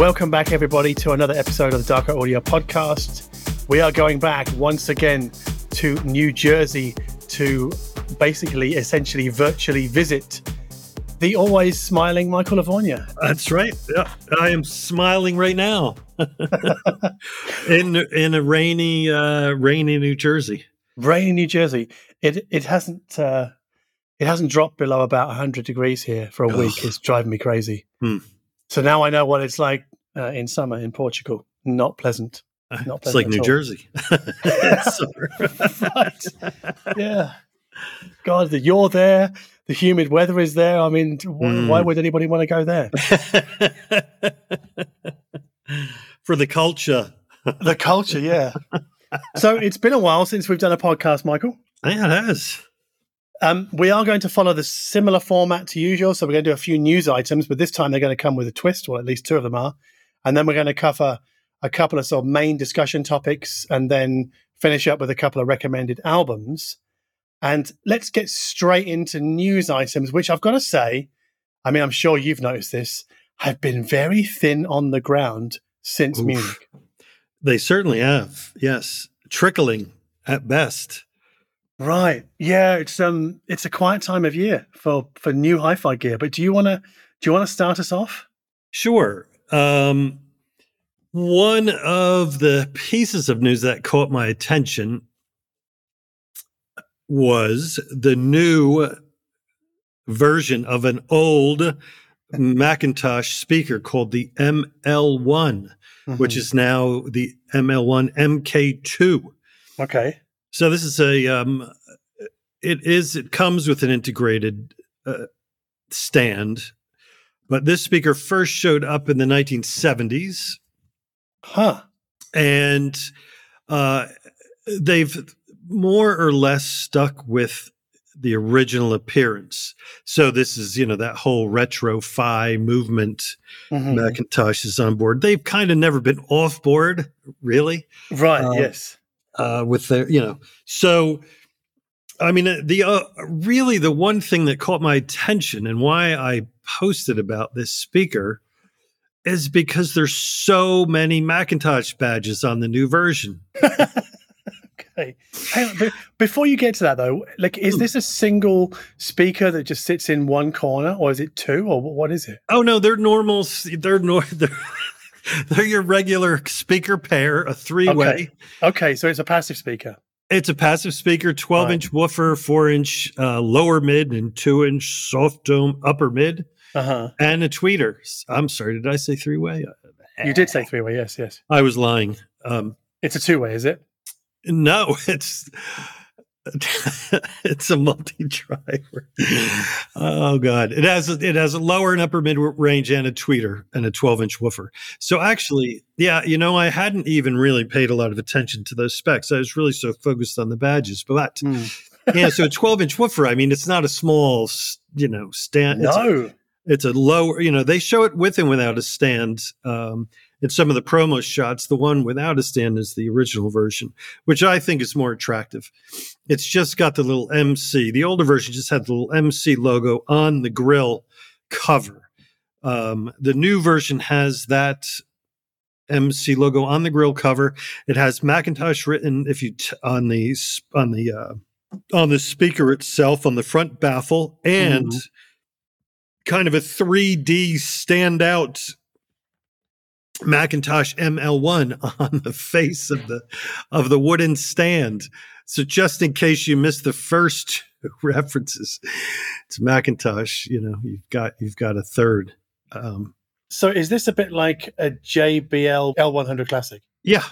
Welcome back, everybody, to another episode of the Darko Audio Podcast. We are going back once again to New Jersey to basically, essentially, virtually visit the always smiling Michael Lavorgna. That's right. Yeah, I am smiling right now in in a rainy, uh, rainy New Jersey. Rainy New Jersey. It it hasn't uh, it hasn't dropped below about 100 degrees here for a week. It's driving me crazy. Hmm. So now I know what it's like uh, in summer in Portugal. Not pleasant. Not pleasant It's like New all. Jersey. right. Yeah. God, the, you're there. The humid weather is there. I mean, wh- Mm. why would anybody want to go there? For the culture. The culture, yeah. so it's been a while since we've done a podcast, Michael. Yeah, it has. Um, we are going to follow the similar format to usual. So we're going to do a few news items, but this time they're going to come with a twist, or at least two of them are. And then we're going to cover a couple of sort of main discussion topics and then finish up with a couple of recommended albums. And let's get straight into news items, which I've got to say, I mean, I'm sure you've noticed this, have been very thin on the ground since Oof. Munich. They certainly have. Yes. Trickling at best. Right. Yeah, it's um it's a quiet time of year for for new hi-fi gear. But do you want to do you want to start us off? Sure. Um, one of the pieces of news that caught my attention was the new version of an old McIntosh speaker called the ML1, which Mhm. is now the ML1 MK2. okay. So this is a um, it is it comes with an integrated uh, stand, but this speaker first showed up in the 1970s, Huh. and uh, they've more or less stuck with the original appearance. So this is you know that whole retro fi movement. Mhm. McIntosh is on board. They've kind of never been off board, really Right. Um, yes. uh, with their, you know, so I mean, uh, the uh, really the one thing that caught my attention and why I posted about this speaker is because there's so many McIntosh badges on the new version. Okay. On, be- before you get to that though, like, is Hmm. this a single speaker that just sits in one corner, or is it two, or what is it? Oh no, they're normal. They're nor- they're, they're your regular speaker pair, a three way. Okay. Okay, so it's a passive speaker. It's a passive speaker, 12 Right. inch woofer, four inch uh, lower mid, and two inch soft dome upper mid. Uh huh. and a tweeter. I'm sorry, did I say three way? You did say three way. Yes. Yes. I was lying. Um, It's a two way, is it? no, it's it's a multi driver. Oh god, it has a, it has a lower and upper mid range and a tweeter and a 12 inch woofer. So actually, yeah, you know, I hadn't even really paid a lot of attention to those specs. I was really so focused on the badges, but Hmm. yeah, so a 12 inch woofer. I mean, it's not a small, you know, stand. it's a- No. it's a lower you know they show it with and without a stand um in some of the promo shots the one without a stand is the original version which i think is more attractive. It's just got the little mc the older version just had the little mc logo on the grill cover. Um the new version has that mc logo on the grill cover. It has McIntosh written if you t- on the on the uh on the speaker itself on the front baffle and Mhm. kind of a 3D standout McIntosh ML1 on the face of the of the wooden stand. So just in case you missed the first references, it's McIntosh. You know, you've got you've got a third. Um, So is this a bit like a JBL L100 Classic? yeah.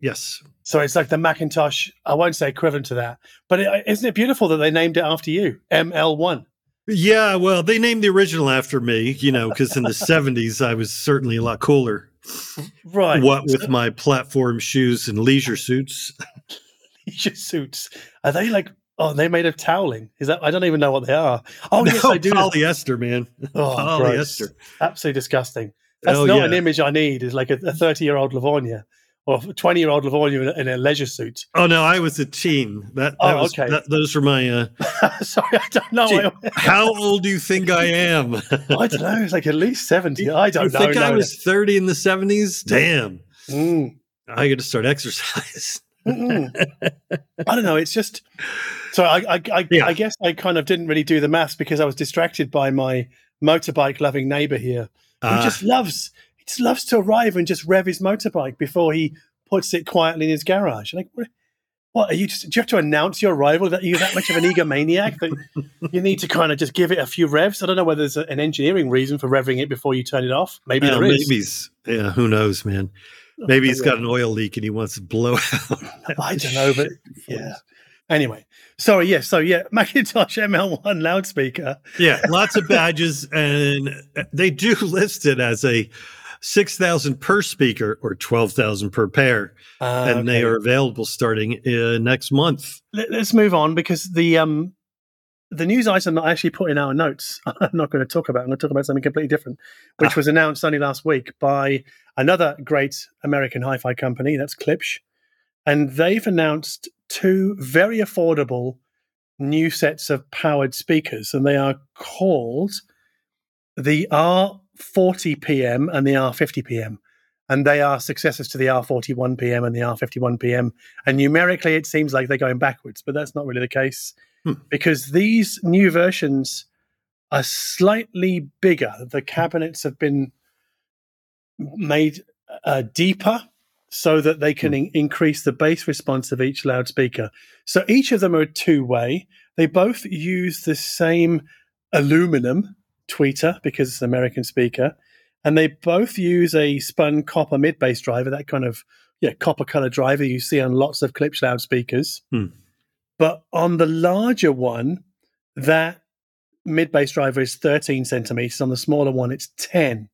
Yes. So it's like the McIntosh. I won't say equivalent to that, but is isn't it beautiful that they named it after you, ML1? Yeah. Well, they named the original after me. You know, because in the '70s I was certainly a lot cooler. Right. What with my platform shoes and leisure suits. leisure suits? Are they like? Oh, they made of toweling. Is that? I don't even know what they are. Oh yes, No, I do. Polyester, man. Oh, gross. polyester. Absolutely disgusting. That's Oh, not yeah. an image I need. Is like a thirty-year-old Lavorgna or 20 year old Lavorgna in, in a leisure suit. Oh no, I was a teen. That, that Oh, was, okay. that- those were my. Uh, Sorry, I don't know. Gee, how old do you think I am? I don't know. It's like at least 70. I don't you know. think I no. was thirty in the seventies? Damn, Mm, I got to start exercise. I don't know. It's just so I, I, I, Yeah. I guess I kind of didn't really do the maths because I was distracted by my motorbike loving neighbor here who Uh, just loves just loves to arrive and just rev his motorbike before he puts it quietly in his garage. Like, what, are you just? Do you have to announce your arrival that you're that much of an egomaniac that you need to kind of just give it a few revs? I don't know whether there's an engineering reason for revving it before you turn it off. Maybe well, there is. maybe yeah. Who knows, man? Oh, maybe he's got an oil leak and he wants to blow out. I don't know, but yeah. Anyway, sorry. Yes. so yeah, McIntosh ML1 loudspeaker. Yeah, lots of badges, and uh, they do list it as a six thousand per speaker or twelve thousand per pair, Uh, and they are available starting uh, next month. Let, us move on because the um the news item that I actually put in our notes, I'm not going to talk about. I'm going to talk about something completely different, which Ah. was announced only last week by another great American hi-fi company. That's Klipsch, and they've announced two very affordable new sets of powered speakers, and they are called the R40PM and the R50PM. And they are successors to the R41PM and the R51PM. And numerically, it seems like they're going backwards, but that's not really the case Hmm. because these new versions are slightly bigger. The cabinets have been made uh, deeper so that they can in- increase the bass response of each loudspeaker. So each of them are two way. They both use the same aluminum tweeter because it's an American speaker. And they both use a spun copper mid bass driver, that kind of yeah, copper color driver you see on lots of Klipsch loudspeakers. Hmm. But on the larger one, that mid bass driver is 13 centimeters. On the smaller one, it's 10.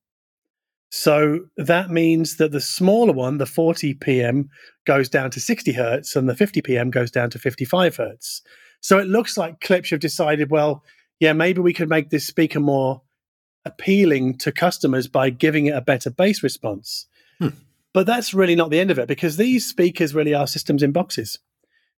So that means that the smaller one, the 40 PM, goes down to 60 hertz and the 50 PM goes down to 55 hertz. So it looks like Klipsch have decided, well, yeah, maybe we could make this speaker more appealing to customers by giving it a better bass response. Hmm. But that's really not the end of it because these speakers really are systems in boxes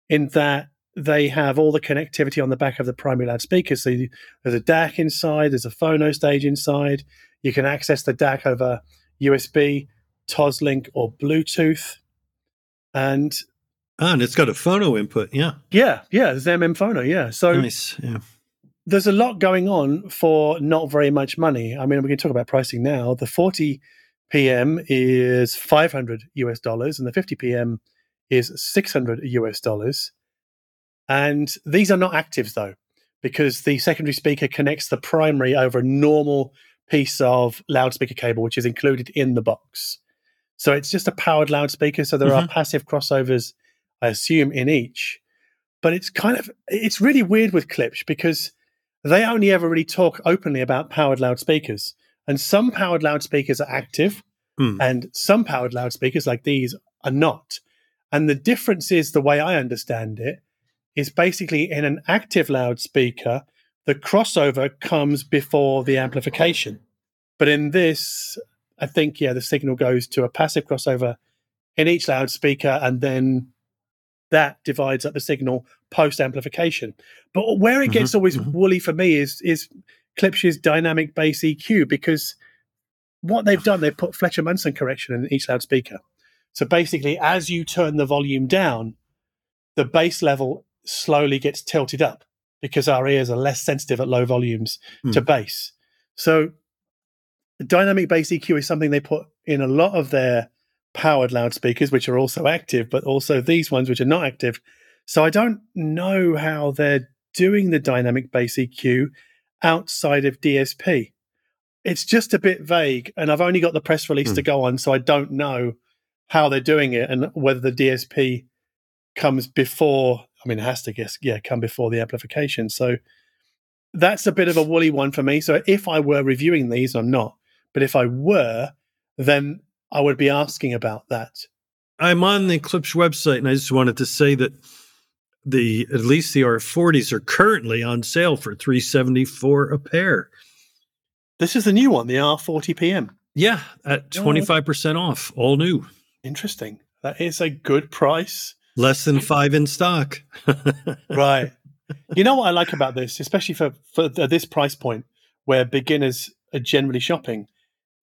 in that they have all the connectivity on the back of the primary loudspeaker. So you, there's a DAC inside, there's a phono stage inside. You can access the DAC over USB, Toslink, or Bluetooth. And Ah, and it's got a phono input. Yeah, yeah, yeah, there's MM phono. Yeah. So nice. Yeah. There's a lot going on for not very much money. I mean, we can talk about pricing now. The 40 PM is 500 US dollars, and the 50 PM is 600 US dollars. And these are not actives though, because the secondary speaker connects the primary over a normal piece of loudspeaker cable, which is included in the box. So it's just a powered loudspeaker. So there are mm-hmm. passive crossovers, I assume, in each. But it's kind of it's really weird with Klipsch because they only ever really talk openly about powered loudspeakers. And some powered loudspeakers are active, Hmm. and some powered loudspeakers like these are not. And the difference is the way I understand it is basically in an active loudspeaker, the crossover comes before the amplification. But in this, I think, yeah, the signal goes to a passive crossover in each loudspeaker, and then that divides up the signal post amplification. But where it gets Mhm, always mhm. woolly for me is is Klipsch's dynamic bass EQ because what they've done, they've put Fletcher Munson correction in each loudspeaker. So basically, as you turn the volume down, the bass level slowly gets tilted up because our ears are less sensitive at low volumes to Hmm. bass. So dynamic bass EQ is something they put in a lot of their powered loudspeakers, which are also active, but also these ones which are not active. So I don't know how they're doing the dynamic bass EQ outside of DSP. It's just a bit vague, and I've only got the press release Hmm. to go on, so I don't know how they're doing it and whether the DSP comes before. I mean, it has to guess, yeah, come before the amplification. So that's a bit of a woolly one for me. So if I were reviewing these, I'm not. But if I were, then I would be asking about that. I'm on the Klipsch website, and I just wanted to say that the at least the R40s are currently on sale for 374 a pair. This is the new one, the R40 PM. Yeah, at Oh. 25% off, all new. Interesting. That is a good price. Less than five in stock. right. You know what I like about this, especially for, for this price point where beginners are generally shopping,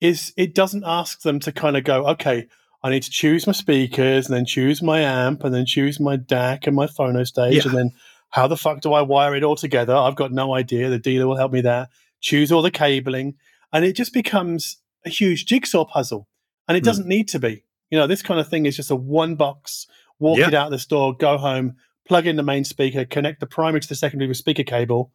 is it doesn't ask them to kind of go, okay, I need to choose my speakers and then choose my amp and then choose my DAC and my phono stage Yeah. and then how the fuck do I wire it all together? I've got no idea. The dealer will help me there. Choose all the cabling. And it just becomes a huge jigsaw puzzle. And it Hmm. doesn't need to be. You know, this kind of thing is just a one box, walk Yeah. it out the store, go home, plug in the main speaker, connect the primary to the secondary with speaker cable,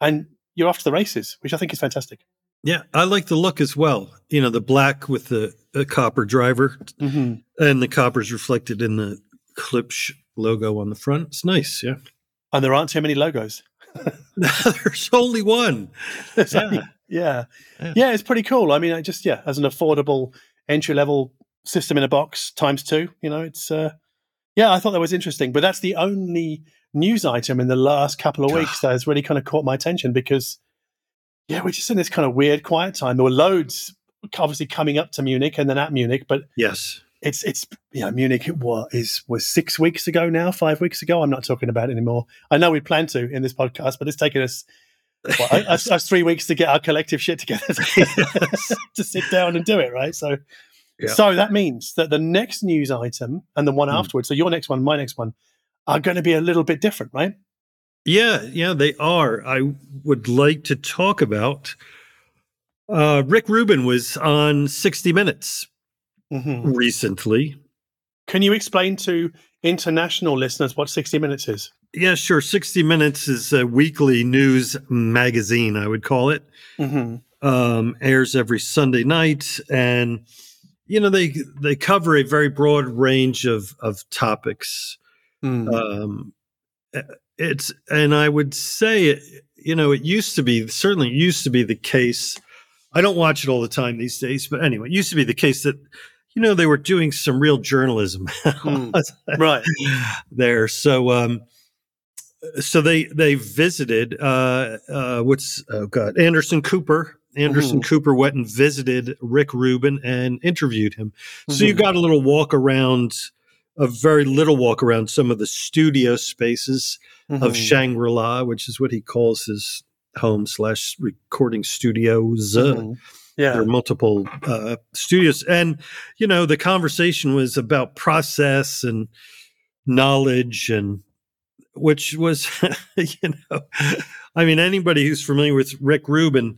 and you're off to the races, which I think is fantastic. Yeah, I like the look as well. You know, the black with the, the copper driver Mm-hmm. and the copper's reflected in the Klipsch logo on the front. It's nice. Yeah. And there aren't too many logos. There's only one. There's Yeah. only- yeah. Yeah. yeah. it's pretty cool. I mean, I just yeah, as an affordable entry level system in a box times two, you know, it's uh yeah, I thought that was interesting. But that's the only news item in the last couple of weeks that has really kind of caught my attention because yeah, we're just in this kind of weird quiet time. There were loads obviously coming up to Munich and then at Munich, but Yes. it's it's you know Munich what is was was six weeks ago now, five weeks ago. I'm not talking about it anymore. I know we plan to in this podcast, but it's taken us what, us, us three weeks to get our collective shit together to sit down and do it, right? So, Yeah. so that means that the next news item and the one Hmm. afterwards, so your next one, my next one, are going to be a little bit different, right? Yeah, yeah, they are. I would like to talk about uh, Rick Rubin was on 60 Minutes Mm-hmm. recently. Can you explain to international listeners what 60 Minutes is? Yeah, sure. 60 Minutes is a weekly news magazine, I would call it. Mm-hmm. Um, airs every Sunday night, and you know they they cover a very broad range of of topics. Mm. um, it's and I would say you know it used to be certainly used to be the case. I don't watch it all the time these days, but anyway, it used to be the case that you know they were doing some real journalism Mm. right. there. So um, so they they visited uh, uh, what's oh god Anderson Cooper. Anderson Cooper went and visited Rick Rubin and interviewed him. So you Mhm. got a little walk around, a very little walk around some of the studio spaces of Mhm. Shangri La, which is what he calls his home slash recording studios. Mhm. Yeah. There are multiple uh, studios, and you know the conversation was about process and knowledge, and which was, you know, I mean, anybody who's familiar with Rick Rubin,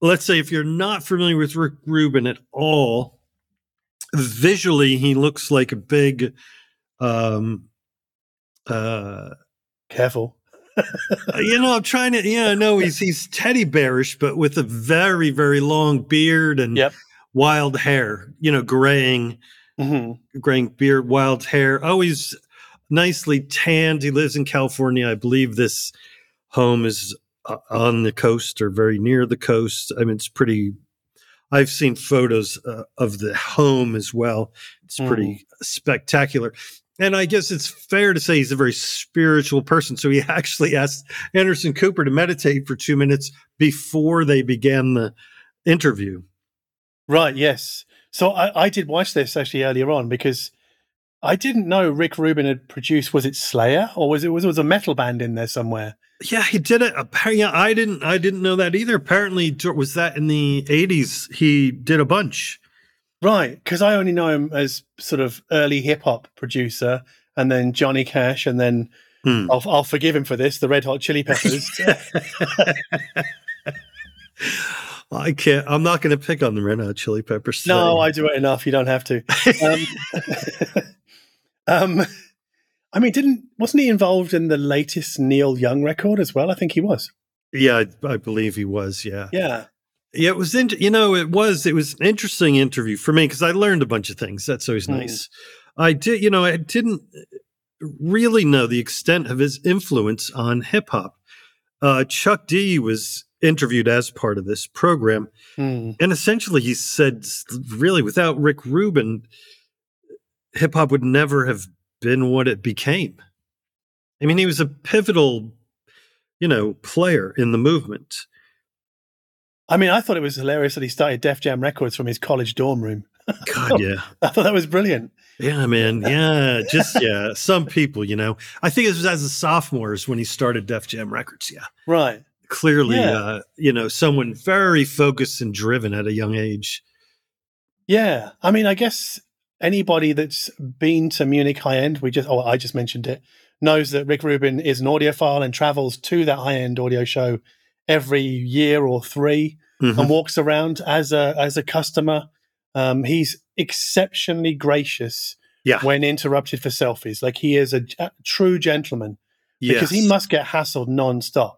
let's say if you're not familiar with Rick Rubin at all, visually he looks like a big, um, uh, Careful. you know, I'm trying to, yeah, I know he's he's teddy bearish, but with a very very long beard and Yep. wild hair. You know, graying hmm graying beard, wild hair. Always nicely tanned. He lives in California. I believe this home is uh, on the coast or very near the coast. I mean, it's pretty. I've seen photos uh, of the home as well. It's pretty spectacular. And I guess it's fair to say he's a very spiritual person. So he actually asked Anderson Cooper to meditate for two minutes before they began the interview. Right. Yes. So I, I did watch this actually earlier on because I didn't know Rick Rubin had produced. Was it Slayer or was it was, was a metal band in there somewhere? Yeah, he did it. Apparently, yeah, I didn't. I didn't know that either. Apparently, was that in the eighties? He did a bunch. Right. Because I only know him as sort of early hip hop producer, and then Johnny Cash, and then Hmm. I'll, I'll forgive him for this. The Red Hot Chili Peppers. I can't. I'm not going to pick on the Red Hot Chili Peppers. no. I do it enough. You don't have to. Um, um, I mean, didn't wasn't he involved in the latest Neil Young record as well? I think he was. yeah, I, I believe he was. Yeah, Yeah. Yeah. It was. In, you know, it was. It was an interesting interview for me because I learned a bunch of things. That's always Hmm. nice. I did. You know, I didn't really know the extent of his influence on hip hop. Uh, Chuck D was interviewed as part of this program, Hmm. and essentially he said, really, without Rick Rubin, hip hop would never have been what it became. I mean, he was a pivotal, you know, player in the movement. I mean, I thought it was hilarious that he started Def Jam Records from his college dorm room. God, yeah, I thought that was brilliant. Yeah, man. Yeah, just yeah. Some people, you know. I think it was as a sophomores when he started Def Jam Records. Yeah, Right. clearly, Yeah. uh, you know, someone very focused and driven at a young age. Yeah. I mean, I guess anybody that's been to Munich high end, we just, oh, I just mentioned it, knows that Rick Rubin is an audiophile and travels to that high end audio show every year or three Mhm. and walks around as a as a customer. Um, he's exceptionally gracious Yeah. when interrupted for selfies. Like he is a, a true gentleman because he must get hassled nonstop.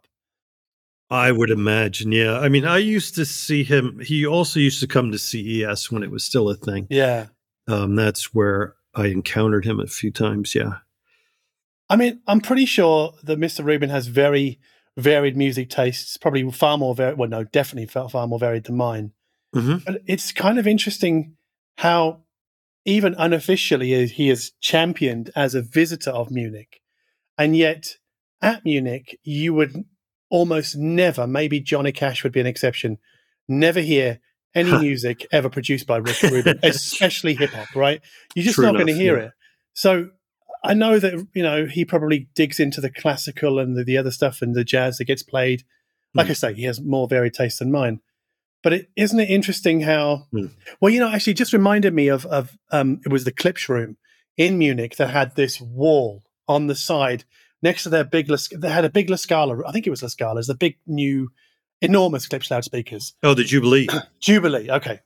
I would imagine. Yeah. I mean, I used to see him. He also used to come to CES when it was still a thing. Yeah. Um, that's where I encountered him a few times. Yeah. I mean, I'm pretty sure that Mr. Rubin has very varied music tastes, probably far more varied. Well, no, definitely far, far more varied than mine. hmm But it's kind of interesting how, even unofficially, he is championed as a visitor of Munich. And yet, at Munich, you would almost never, maybe Johnny Cash would be an exception, never hear any Huh. music ever produced by Rick Rubin, especially hip hop, right? You're just True not going to hear yeah. it. So I know that, you know, he probably digs into the classical and the, the other stuff and the jazz that gets played. Like Hmm. I say, he has more varied taste than mine. But it, isn't it interesting how? Hmm. Well, you know, actually, just reminded me of of um, it was the Klipsch room in Munich that had this wall on the side next to their big. They had a big La Scala. I think it was La Scala's, the big new, enormous Klipsch loudspeakers. Oh, the Jubilee. Jubilee. Okay.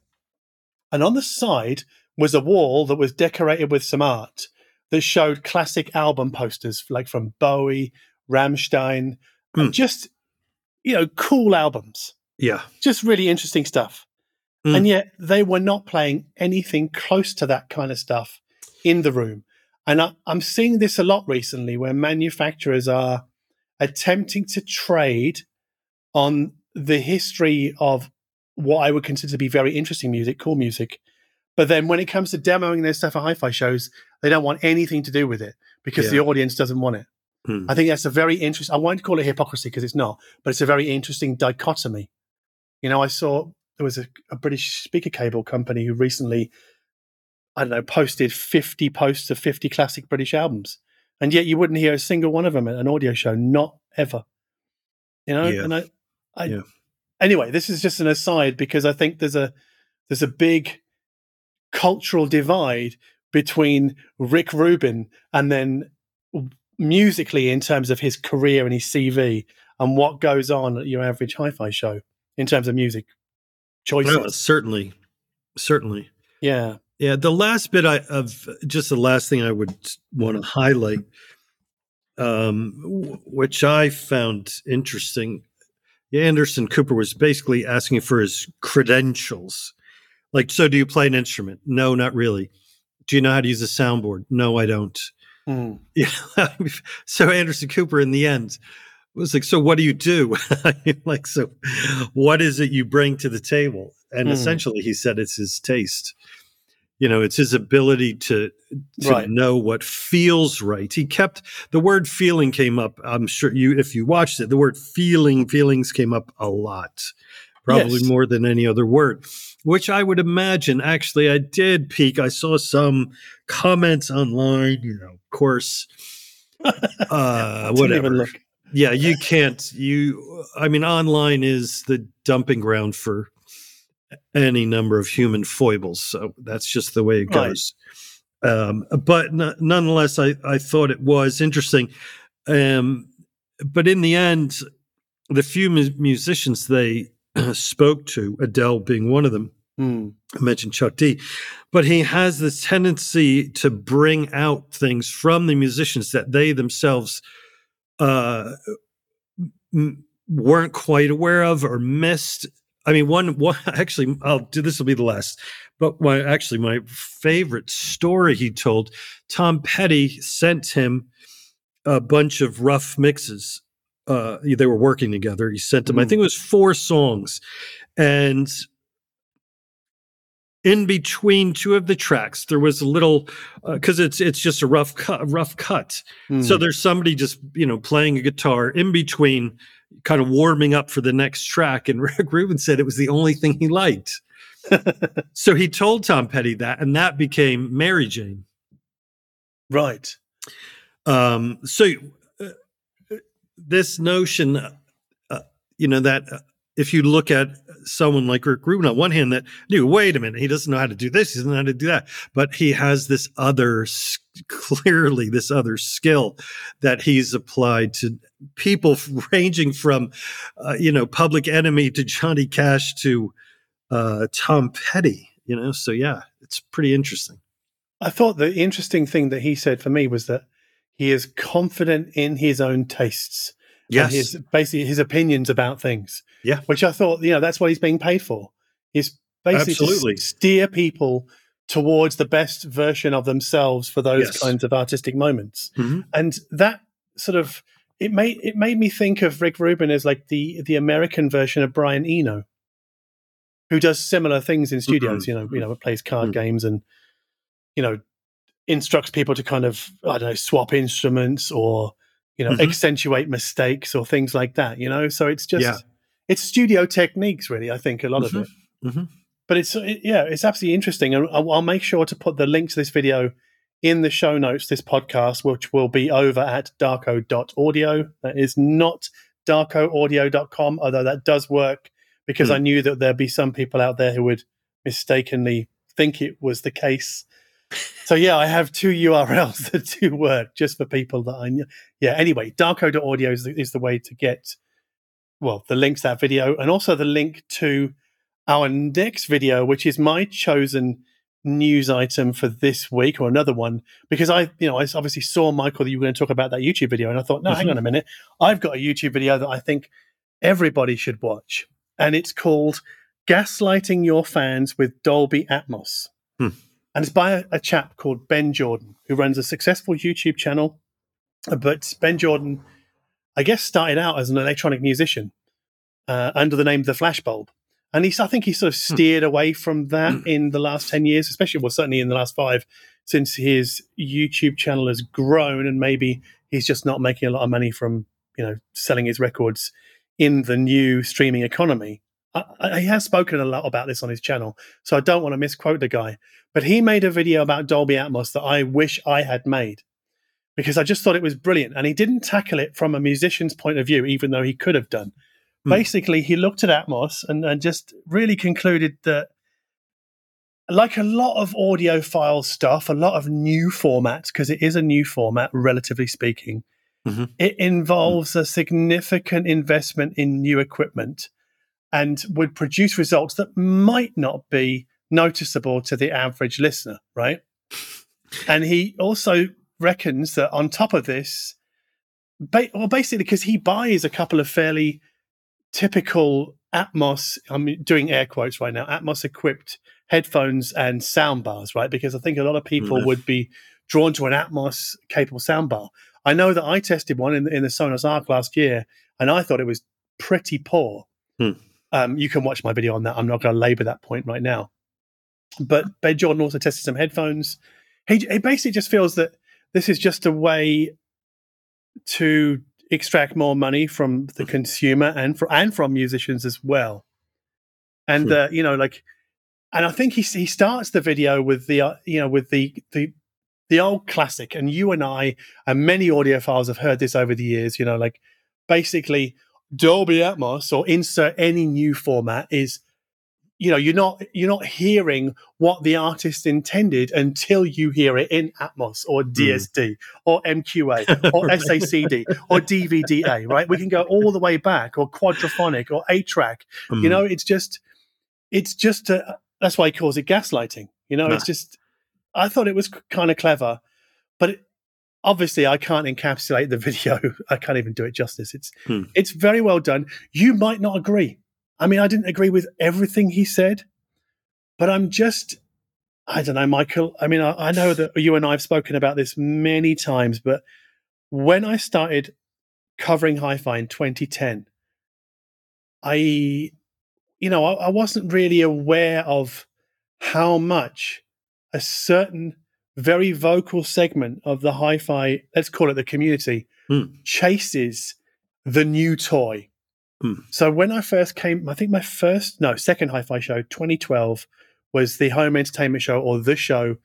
And on the side was a wall that was decorated with some art that showed classic album posters, like from Bowie, Rammstein, and just you know, cool albums yeah. just really interesting stuff. Mm. And yet they were not playing anything close to that kind of stuff in the room. And I, I'm seeing this a lot recently where manufacturers are attempting to trade on the history of what I would consider to be very interesting music, cool music. But then when it comes to demoing their stuff at hi fi shows, they don't want anything to do with it because Yeah. the audience doesn't want it. Hmm. I think that's a very interesting. I won't call it hypocrisy because it's not, but it's a very interesting dichotomy. You know, I saw there was a, a British speaker cable company who recently, I don't know, posted fifty posts of fifty classic British albums, and yet you wouldn't hear a single one of them at an audio show, not ever. You know, Yeah. and I, I Yeah. anyway, this is just an aside because I think there's a there's a big cultural divide between Rick Rubin and then musically in terms of his career and his CV and what goes on at your average hi-fi show in terms of music choices. No, certainly. Certainly. yeah. Yeah, the last bit I, of just the last thing I would want to highlight, um, w- which I found interesting. Yeah, Anderson Cooper was basically asking for his credentials. Like, so do you play an instrument? No, not really. Do you know how to use a soundboard? No, I don't. Mm. Yeah. so Anderson Cooper in the end was like, so what do you do? like, so what is it you bring to the table? And Hmm. essentially he said it's his taste. You know, it's his ability to to Right. know what feels right. He kept the word feeling came up. I'm sure you if you watched it, the word feeling, feelings came up a lot. Probably Yes. more than any other word. Which I would imagine actually I did peek. I saw some comments online, you know, of course. Uh whatever yeah you can't you i mean online is the dumping ground for any number of human foibles so that's just the way it Right. goes um, but n- nonetheless I, I thought it was interesting um, but in the end the few mu- musicians they spoke to adele being one of them Mm. I mentioned Chuck D, but he has this tendency to bring out things from the musicians that they themselves uh, m- weren't quite aware of or missed. I mean, one, one actually, I'll do this will be the last, but my actually my favorite story he told. Tom Petty sent him a bunch of rough mixes. Uh, they were working together. He sent them, I Mm. think it was four songs, and in between two of the tracks there was a little because it's it's just a rough cut rough cut Mm. so there's somebody just you know playing a guitar in between kind of warming up for the next track and rick rubin said it was the only thing he liked so he told tom petty that and that became mary jane Right. Um, so uh, this notion, uh, you know, that uh, if you look at someone like Rick Rubin, on one hand, that knew, wait a minute, he doesn't know how to do this, he doesn't know how to do that, but he has this other, clearly this other skill that he's applied to people ranging from, uh, you know, Public Enemy to Johnny Cash to uh, Tom Petty. You know, so yeah, it's pretty interesting. I thought the interesting thing that he said for me was that he is confident in his own tastes. Yes. His, basically his opinions about things. Yeah. Which I thought, you know, that's what he's being paid for. He's basically Absolutely. to steer people towards the best version of themselves for those Yes. kinds of artistic moments. Mhm. And that sort of it made it made me think of Rick Rubin as like the the American version of Brian Eno, who does similar things in studios. Mhm. You know, you know, plays card Mhm. games and you know instructs people to kind of I don't know swap instruments or you know Mhm. accentuate mistakes or things like that. You know, so it's just Yeah. it's studio techniques, really. I think a lot Mhm. of it Mhm. but it's it, yeah, it's absolutely interesting, and I'll, I'll make sure to put the link to this video in the show notes. This podcast, which will be over at darko.audio. That is not darkoaudio.com, although that does work because Hmm. I knew that there'd be some people out there who would mistakenly think it was the case. So yeah, I have two URLs that do work just for people that I know. Yeah. Anyway, darko.audio is the, is the way to get well the link to that video and also the link to our next video, which is my chosen news item for this week or another one, because I, you know, I obviously saw Michael that you were going to talk about that YouTube video, and I thought, no, hang Mhm. on a minute, I've got a YouTube video that I think everybody should watch, and it's called "Gaslighting Your Fans with Dolby Atmos," Hmm. And it's by a, a chap called Ben Jordan, who runs a successful YouTube channel. But Ben Jordan, I guess, started out as an electronic musician uh, under the name The Flashbulb and he's I think he sort of steered away from that in the last ten years, especially well certainly in the last five, since his YouTube channel has grown and maybe he's just not making a lot of money from you know selling his records in the new streaming economy. I, I, he has spoken a lot about this on his channel, so I don't want to misquote the guy. But he made a video about Dolby Atmos that I wish I had made because I just thought it was brilliant, and he didn't tackle it from a musician's point of view, even though he could have done Hmm. basically he looked at Atmos and, and just really concluded that like a lot of audiophile stuff, a lot of new formats, because it is a new format, relatively speaking, Mhm. it involves a significant investment in new equipment and would produce results that might not be noticeable to the average listener, right? And he also reckons that on top of this, ba- well, basically, because he buys a couple of fairly typical Atmos, I'm doing air quotes right now, Atmos equipped headphones and sound bars, right? Because I think a lot of people Mhm. would be drawn to an Atmos capable sound bar. I know that I tested one in, in the Sonos Arc last year and I thought it was pretty poor. Hmm. Um, you can watch my video on that. I'm not going to labor that point right now. But Ben Jordan also tested some headphones. He, he basically just feels that this is just a way to extract more money from the consumer and for and from musicians as well. And Hmm. uh, you know, like, and I think he he starts the video with the uh, you know with the the the old classic, and you and I and many audiophiles have heard this over the years. You know, like basically Dolby Atmos or insert any new format is you know you're not you're not hearing what the artist intended until you hear it in Atmos or DSD or MQA or SACD or DVDA, right? We can go all the way back or quadraphonic or eight track. You Mm. know, it's just it's just a, that's why he calls it gaslighting. You know, it's Ah. just I thought it was kind of clever, but it, obviously I can't encapsulate the video. I can't even do it justice. It's Hmm. it's very well done. You might not agree. I mean, I didn't agree with everything he said, but I'm just I don't know, Michael. I mean, I, I know that you and I have spoken about this many times, but when I started covering hi-fi in 2010, I, you know, I, I wasn't really aware of how much a certain very vocal segment of the hi-fi, let's call it the community, Hmm. chases the new toy. Hmm. So when I first came, I think my first, no, second hi-fi show, 2012, was the home entertainment show or the show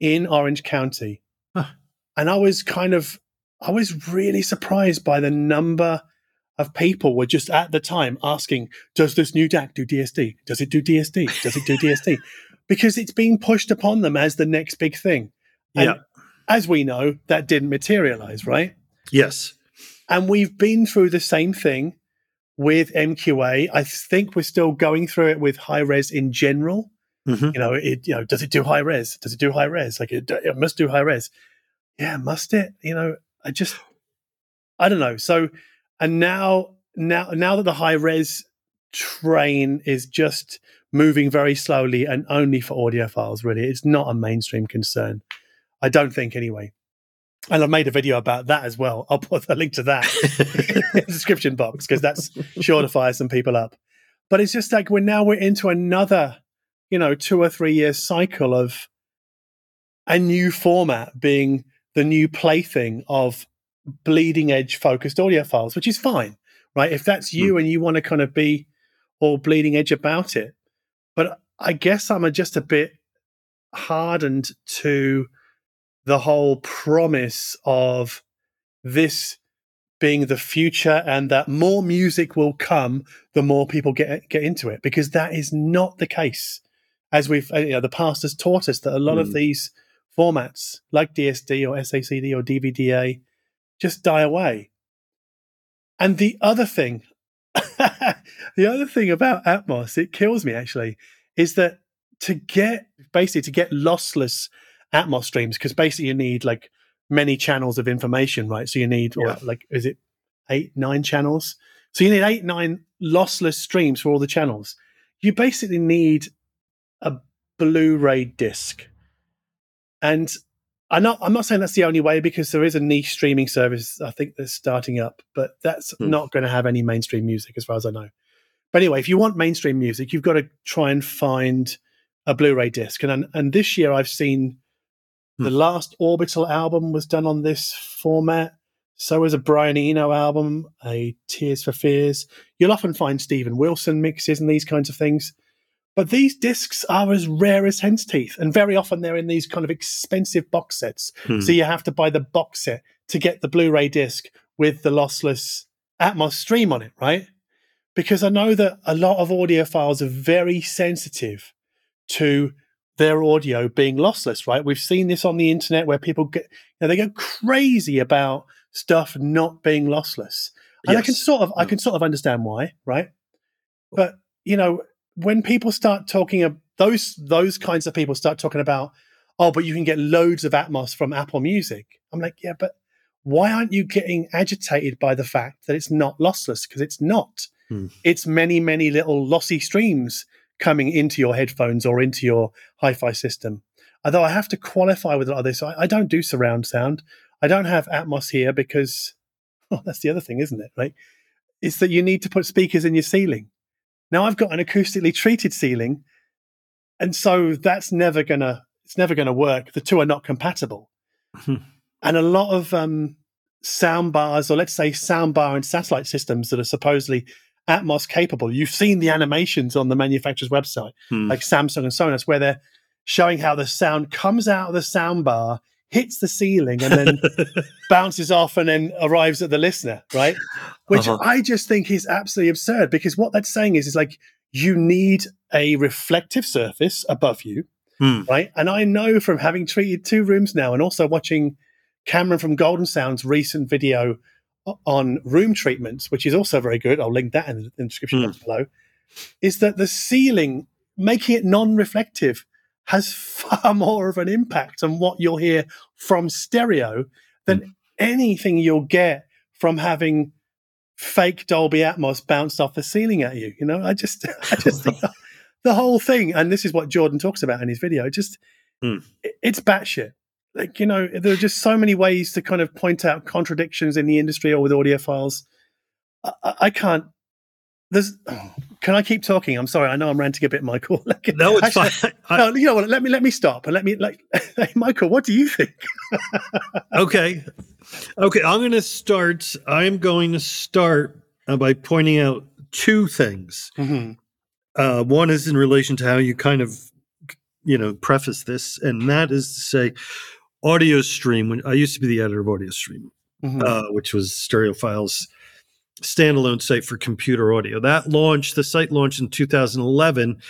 in Orange County. Huh. and I was kind of I was really surprised by the number of people were just at the time asking, "Does this new DAC do DSD? Does it do DSD? Does it do DSD?" Because it's being pushed upon them as the next big thing. And Yeah. as we know, that didn't materialize, right? Yes. And we've been through the same thing with MQA. I think we're still going through it with high res in general. Mhm. You know, it you know, does it do high res? Does it do high res? Like it, it must do high res. Yeah, must it? You know, I just I don't know. So and now now now that the high res train is just moving very slowly and only for audiophiles, really, it's not a mainstream concern. I don't think anyway. And I've made a video about that as well. I'll put a link to that in the description box because that's sure to fire some people up. But it's just like we're now we're into another, you know, two or three year cycle of a new format being the new plaything of bleeding edge focused audiophiles, which is fine, right? If that's hmm. you and you want to kind of be all bleeding edge about it. I guess I'm just a bit hardened to the whole promise of this being the future and that more music will come the more people get get into it because that is not the case as we've uh, you know the past has taught us that a lot of Hmm. these formats like DSD or SACD or DVDA just die away and the other thing the other thing about Atmos it kills me actually is that to get basically to get lossless Atmos streams because basically you need like many channels of information, right? So you need or like is it eight, nine channels? So you need eight, nine lossless streams for all the channels. You basically need a Blu-ray disc. And I'm not I'm not saying that's the only way because there is a niche streaming service I think that's starting up, but that's Hmm. not going to have any mainstream music as far as I know. But anyway, if you want mainstream music, you've got to try and find a Blu-ray disc. And and this year I've seen the Hmm. last Orbital album was done on this format. So was a Brian Eno album, a Tears for Fears. You'll often find Steven Wilson mixes and these kinds of things. But these discs are as rare as hen's teeth, and very often they're in these kind of expensive box sets. Hmm. So you have to buy the box set to get the Blu-ray disc with the lossless Atmos stream on it, right? Because I know that a lot of audiophiles are very sensitive to their audio being lossless, right? We've seen this on the internet where people get, you know, they go crazy about stuff not being lossless. And I can sort of, I Mm. can sort of understand why, right? But you know, when people start talking of those those kinds of people start talking about, oh, but you can get loads of Atmos from Apple Music. I'm like, yeah, but why aren't you getting agitated by the fact that it's not lossless? Because it's not. Hmm. It's many, many little lossy streams coming into your headphones or into your hi-fi system. Although I have to qualify with a lot of this, I, I don't do surround sound. I don't have Atmos here because well, that's the other thing, isn't it? Right? It's that you need to put speakers in your ceiling. Now I've got an acoustically treated ceiling, and so that's never gonna it's never gonna work. The two are not compatible. Hmm. and a lot of um, sound bars, or let's say sound bar and satellite systems that are supposedly Atmos capable. You've seen the animations on the manufacturer's website, Hmm. like Samsung and Sonos, where they're showing how the sound comes out of the sound bar, hits the ceiling, and then bounces off and then arrives at the listener, right? Which Uh-huh. I just think is absolutely absurd because what that's saying is, is like you need a reflective surface above you, Hmm. right? And I know from having treated two rooms now and also watching Cameron from Golden Sound's recent video on room treatments, which is also very good. I'll link that in the, description hmm. box below. Is that the ceiling, making it non reflective, has far more of an impact on what you'll hear from stereo than hmm. anything you'll get from having fake Dolby Atmos bounced off the ceiling at you. You know, I just, I just think the, whole thing, and this is what Jordan talks about in his video, just hmm. it- it's batshit. Like you know, there are just so many ways to kind of point out contradictions in the industry or with audiophiles. I, I, can't. There's. Can I keep talking? I'm sorry. I know I'm ranting a bit, Michael. Like, No, it's actually, fine. I- No, you know what? Let me let me stop and let me like, hey, Michael. What do you think? okay. Okay. I'm going to start. I'm going to start by pointing out two things. Uh, one is in relation to how you kind of, you know, preface this, and that is to say, Audio Stream. When I used to be the editor of Audio Stream, Mhm. uh, which was Stereophile's standalone site for computer audio. That launched, the site launched in 2011,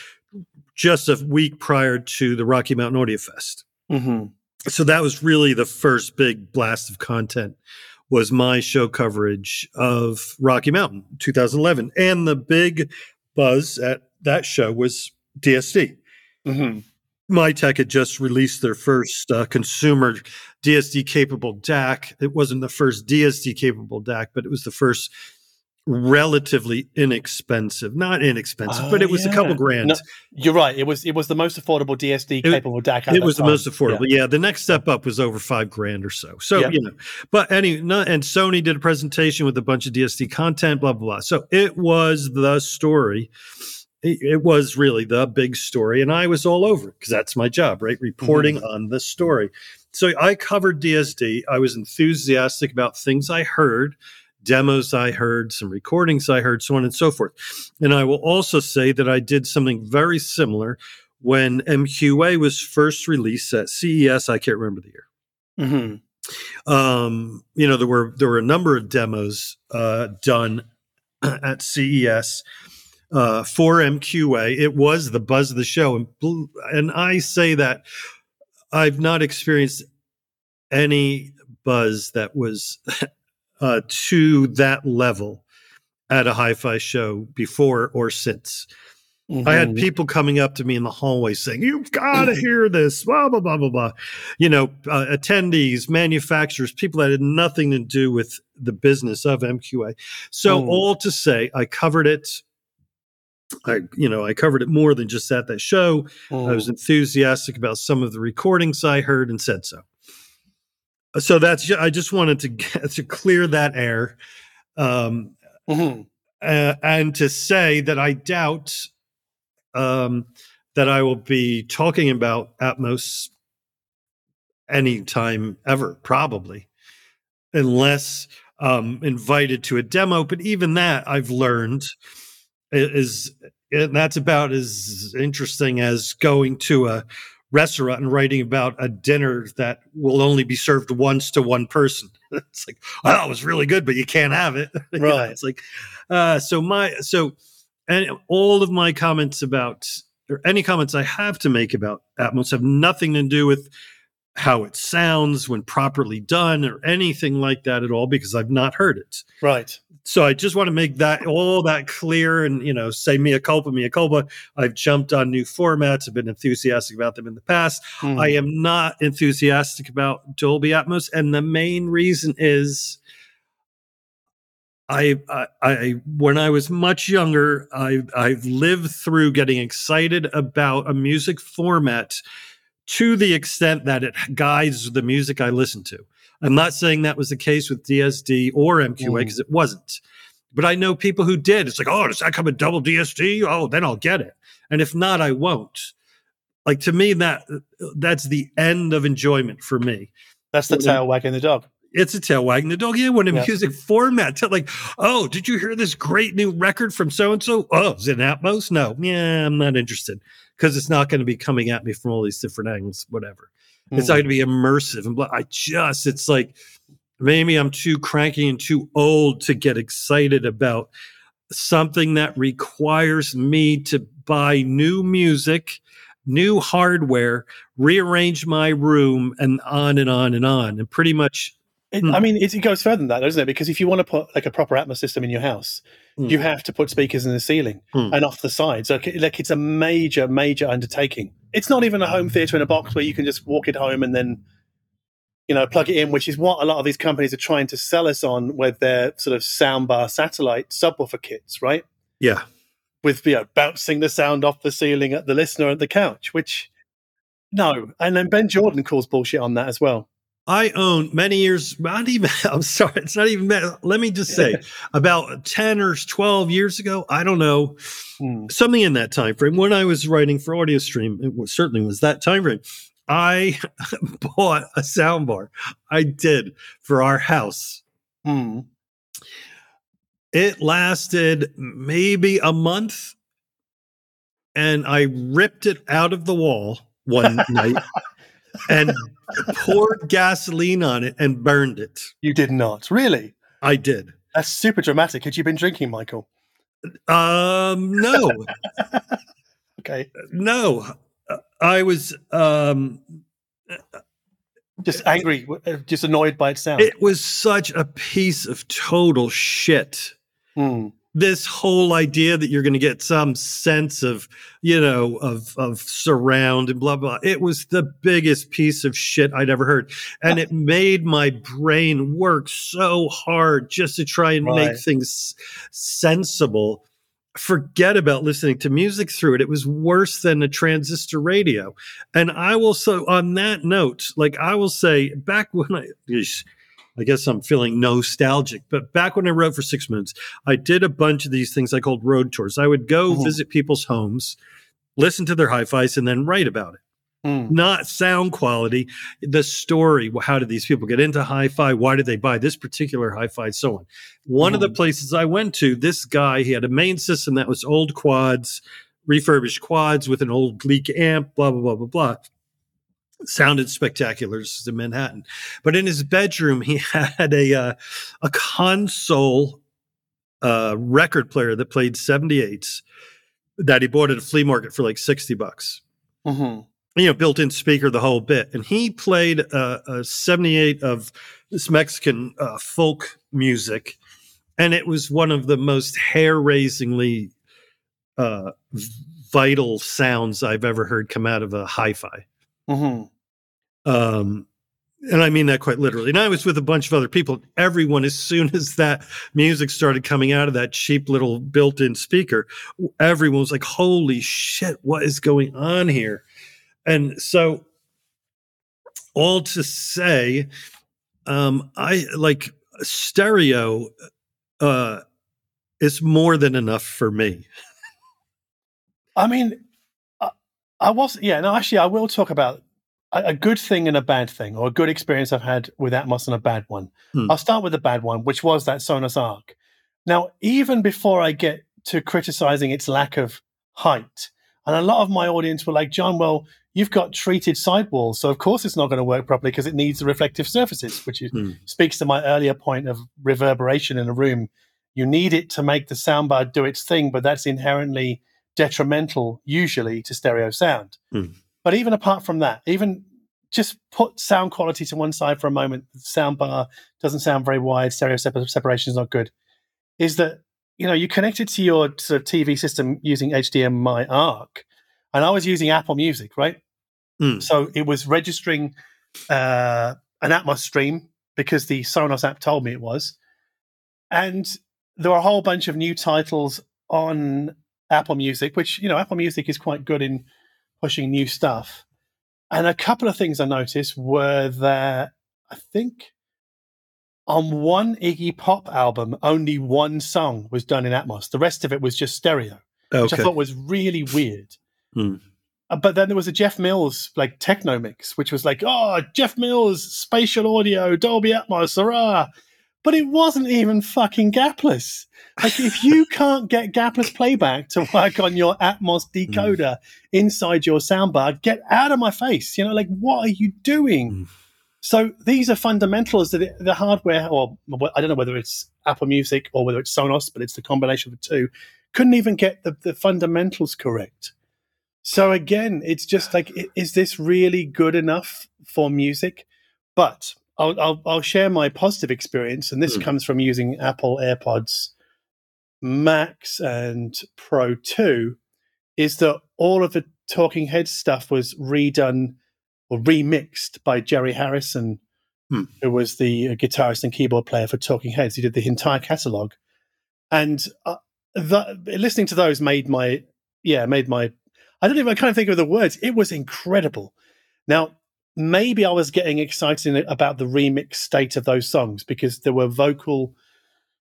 just a week prior to the Rocky Mountain Audio Fest. Mhm. So that was really the first big blast of content was my show coverage of Rocky Mountain 2011. And the big buzz at that show was DSD. Mhm. Mytek had just released their first uh, consumer DSD capable DAC. It wasn't the first DSD capable DAC, but it was the first relatively inexpensive, not inexpensive, but Oh, it was a yeah. couple grand. No, You're right. It was it was the most affordable DSD It- capable DAC. at it was the time. most affordable. Yeah. the next step up was over five grand or so. So Yeah. you know, but anyway, no, and Sony did a presentation with a bunch of DSD content, blah blah blah. So it was the story. It, was really the big story, and I was all over it because that's my job, right? Reporting Mm-hmm. on the story. So I covered DSD. I was enthusiastic about things I heard. Demos I heard, some recordings I heard, so on and so forth. And I will also say that I did something very similar when MQA was first released at CES. I can't remember the year. Mhm. Um, you know, there were there were a number of demos uh, done at CES uh, for MQA. It was the buzz of the show, and and I say that I've not experienced any buzz that was uh, to that level at a hi-fi show before or since. I had Mhm. people coming up to me in the hallway saying, "You've got to hear this." Blah blah blah blah blah. You know, uh, attendees, manufacturers, people that had nothing to do with the business of MQA. So Mm. all to say, I covered it. I, you know, I covered it more than just at that show. I Mm. was enthusiastic about some of the recordings I heard and said so. So that's I just wanted to get, to clear that air. Um, Mhm. uh, and to say that I doubt um, that I will be talking about Atmos anytime ever, probably, unless um, invited to a demo. But even that, I've learned i- is and that's about as interesting as going to a restaurant and writing about a dinner that will only be served once to one person. it's like, oh, it was really good, but you can't have it. Right. it's like, uh, so my, so, and all of my comments about, or any comments I have to make about Atmos have nothing to do with how it sounds when properly done or anything like that at all, because I've not heard it Right. so I just want to make that all that clear and you know say mea culpa, mea culpa. I've jumped on new formats. I've been enthusiastic about them in the past. Mm. I am not enthusiastic about Dolby Atmos, and the main reason is I, I, I when I was much younger, I I've lived through getting excited about a music format to the extent that it guides the music I listen to. I'm not saying that was the case with DSD or MQA Mm. because it wasn't. But I know people who did. It's like, oh, does that come in double DSD? Oh, then I'll get it. And if not, I won't. Like to me, that that's the end of enjoyment for me. That's the tail wagging the dog. It's a tail wagging the dog. Yeah, when a Yeah. music format, like, oh, did you hear this great new record from so and so? Oh, is it Atmos? No, yeah, I'm not interested because it's not going to be coming at me from all these different angles. Whatever, it's not Mm. going to be immersive. And blah. I just, it's like maybe I'm too cranky and too old to get excited about something that requires me to buy new music, new hardware, rearrange my room, and on and on and on, and pretty much. It, Mm. I mean, it, it goes further than that, doesn't it? Because if you want to put like a proper Atmos system in your house, Mm. you have to put speakers in the ceiling Mm. and off the sides. Like, like it's a major, major undertaking. It's not even a home theater in a box where you can just walk it home and then, you know, plug it in, which is what a lot of these companies are trying to sell us on with their sort of soundbar satellite subwoofer kits, right? Yeah. With you know, bouncing the sound off the ceiling at the listener at the couch, which no. And then Benn Jordan calls bullshit on that as well. I own many years, not even, I'm sorry, it's not even, let me just say, about 10 or 12 years ago, I don't know, Hmm. something in that time frame when I was writing for Audio Stream, it was, certainly was that time frame. I bought a soundbar. I did for our house. Hmm. It lasted maybe a month and I ripped it out of the wall one night and poured gasoline on it and burned it. You did not. Really? I did. That's super dramatic. Had you been drinking, Michael? Um, no, Okay. no. I was um Just angry, uh, just annoyed by its sound. it was such a piece of total shit. Hmm. This whole idea that you're going to get some sense of, you know, of of surround and blah blah. It was the biggest piece of shit I'd ever heard, and it made my brain work so hard just to try and Right. make things sensible. Forget about listening to music through it. It was worse than a transistor radio. And I will so on that note, like I will say, back when I, I guess I'm feeling nostalgic, but back when I wrote for Six Moons, I did a bunch of these things I called road tours. I would go Mhm. visit people's homes, listen to their hi-fis, and then write about it. Hmm. Not sound quality, the story. How did these people get into hi-fi? Why did they buy this particular hi-fi? So on. One of the places I went to, this guy, he had a main system that was old quads, refurbished quads with an old leak amp, blah blah blah blah blah. Sounded spectacular. This is in Manhattan, but in his bedroom he had a uh, a console uh, record player that played 78s that he bought at a flea market for like 60 bucks Mhm. you know, built-in speaker, the whole bit. And he played a, a 78 of this Mexican uh, folk music, and it was one of the most hair-raisingly uh, vital sounds I've ever heard come out of a hi-fi. Mhm. Um, and I mean that quite literally. And I was with a bunch of other people. Everyone, as soon as that music started coming out of that cheap little built-in speaker, everyone was like, "Holy shit, what is going on here?" And so, all to say, um, I like stereo. Uh, is more than enough for me. I mean, I was, yeah, no, actually, I will talk about a, a good thing and a bad thing, or a good experience I've had with Atmos and a bad one. Hmm. I'll start with the bad one, which was that Sonos Arc. Now, even before I get to criticizing its lack of height, and a lot of my audience were like, John, well, you've got treated sidewalls, so of course it's not going to work properly because it needs the reflective surfaces, which is, Hmm. speaks to my earlier point of reverberation in a room. You need it to make the soundbar do its thing, but that's inherently detrimental, usually, to stereo sound. Hmm. But even apart from that, even just put sound quality to one side for a moment. The soundbar doesn't sound very wide. Stereo separ- separation is not good. Is that you know you connect it to your sort of TV system using HDMI ARC, and I was using Apple Music, right? Hmm. So it was registering uh, an Atmos stream because the Sonos app told me it was, and there were a whole bunch of new titles on Apple Music, which you know Apple Music is quite good in pushing new stuff. And a couple of things I noticed were that I think on one Iggy Pop album, only one song was done in Atmos. The rest of it was just stereo, which I thought was really weird. Hmm. Uh, But then there was a Jeff Mills like techno mix, which was like, oh, Jeff Mills, spatial audio, Dolby Atmos, hurrah! But it wasn't even fucking gapless. Like, if you can't get gapless playback to work on your Atmos decoder inside your soundbar, get out of my face. You know, like, what are you doing? Mm. So these are fundamentals that it, the hardware, or I don't know whether it's Apple Music or whether it's Sonos, but it's the combination of the two, couldn't even get the, the fundamentals correct. So again, it's just like, is this really good enough for music? But I'll, I'll, I'll share my positive experience, and this Hmm. comes from using Apple AirPods Max and Pro 2, is that all of the Talking Heads stuff was redone or remixed by Jerry Harrison, Hmm. who was the uh, guitarist and keyboard player for Talking Heads. He did the entire catalog, and uh, the, listening to those made my yeah made my I don't even I can't think of the words. It was incredible. Now maybe I was getting excited about the remix state of those songs because there were vocal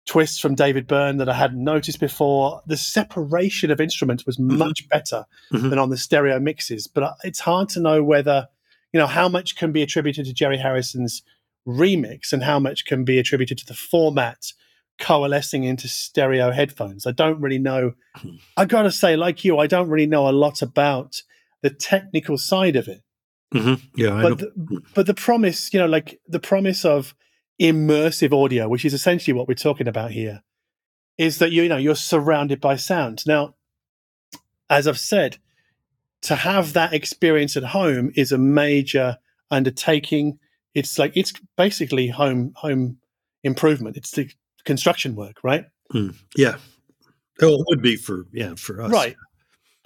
twists from David Byrne that I hadn't noticed before. The separation of instruments was Mhm. much better Mhm. than on the stereo mixes, but it's hard to know whether you know how much can be attributed to Jerry Harrison's remix and how much can be attributed to the format coalescing into stereo headphones. I don't really know. I got to say, like you, I don't really know a lot about the technical side of it. Mhm. Yeah, but don't- the, but the promise, you know, like the promise of immersive audio, which is essentially what we're talking about here, is that you, you know you're surrounded by sound. Now, as I've said, to have that experience at home is a major undertaking. It's like it's basically home home improvement. It's the construction work, right? yeah. Oh, it would be for yeah for us. Right.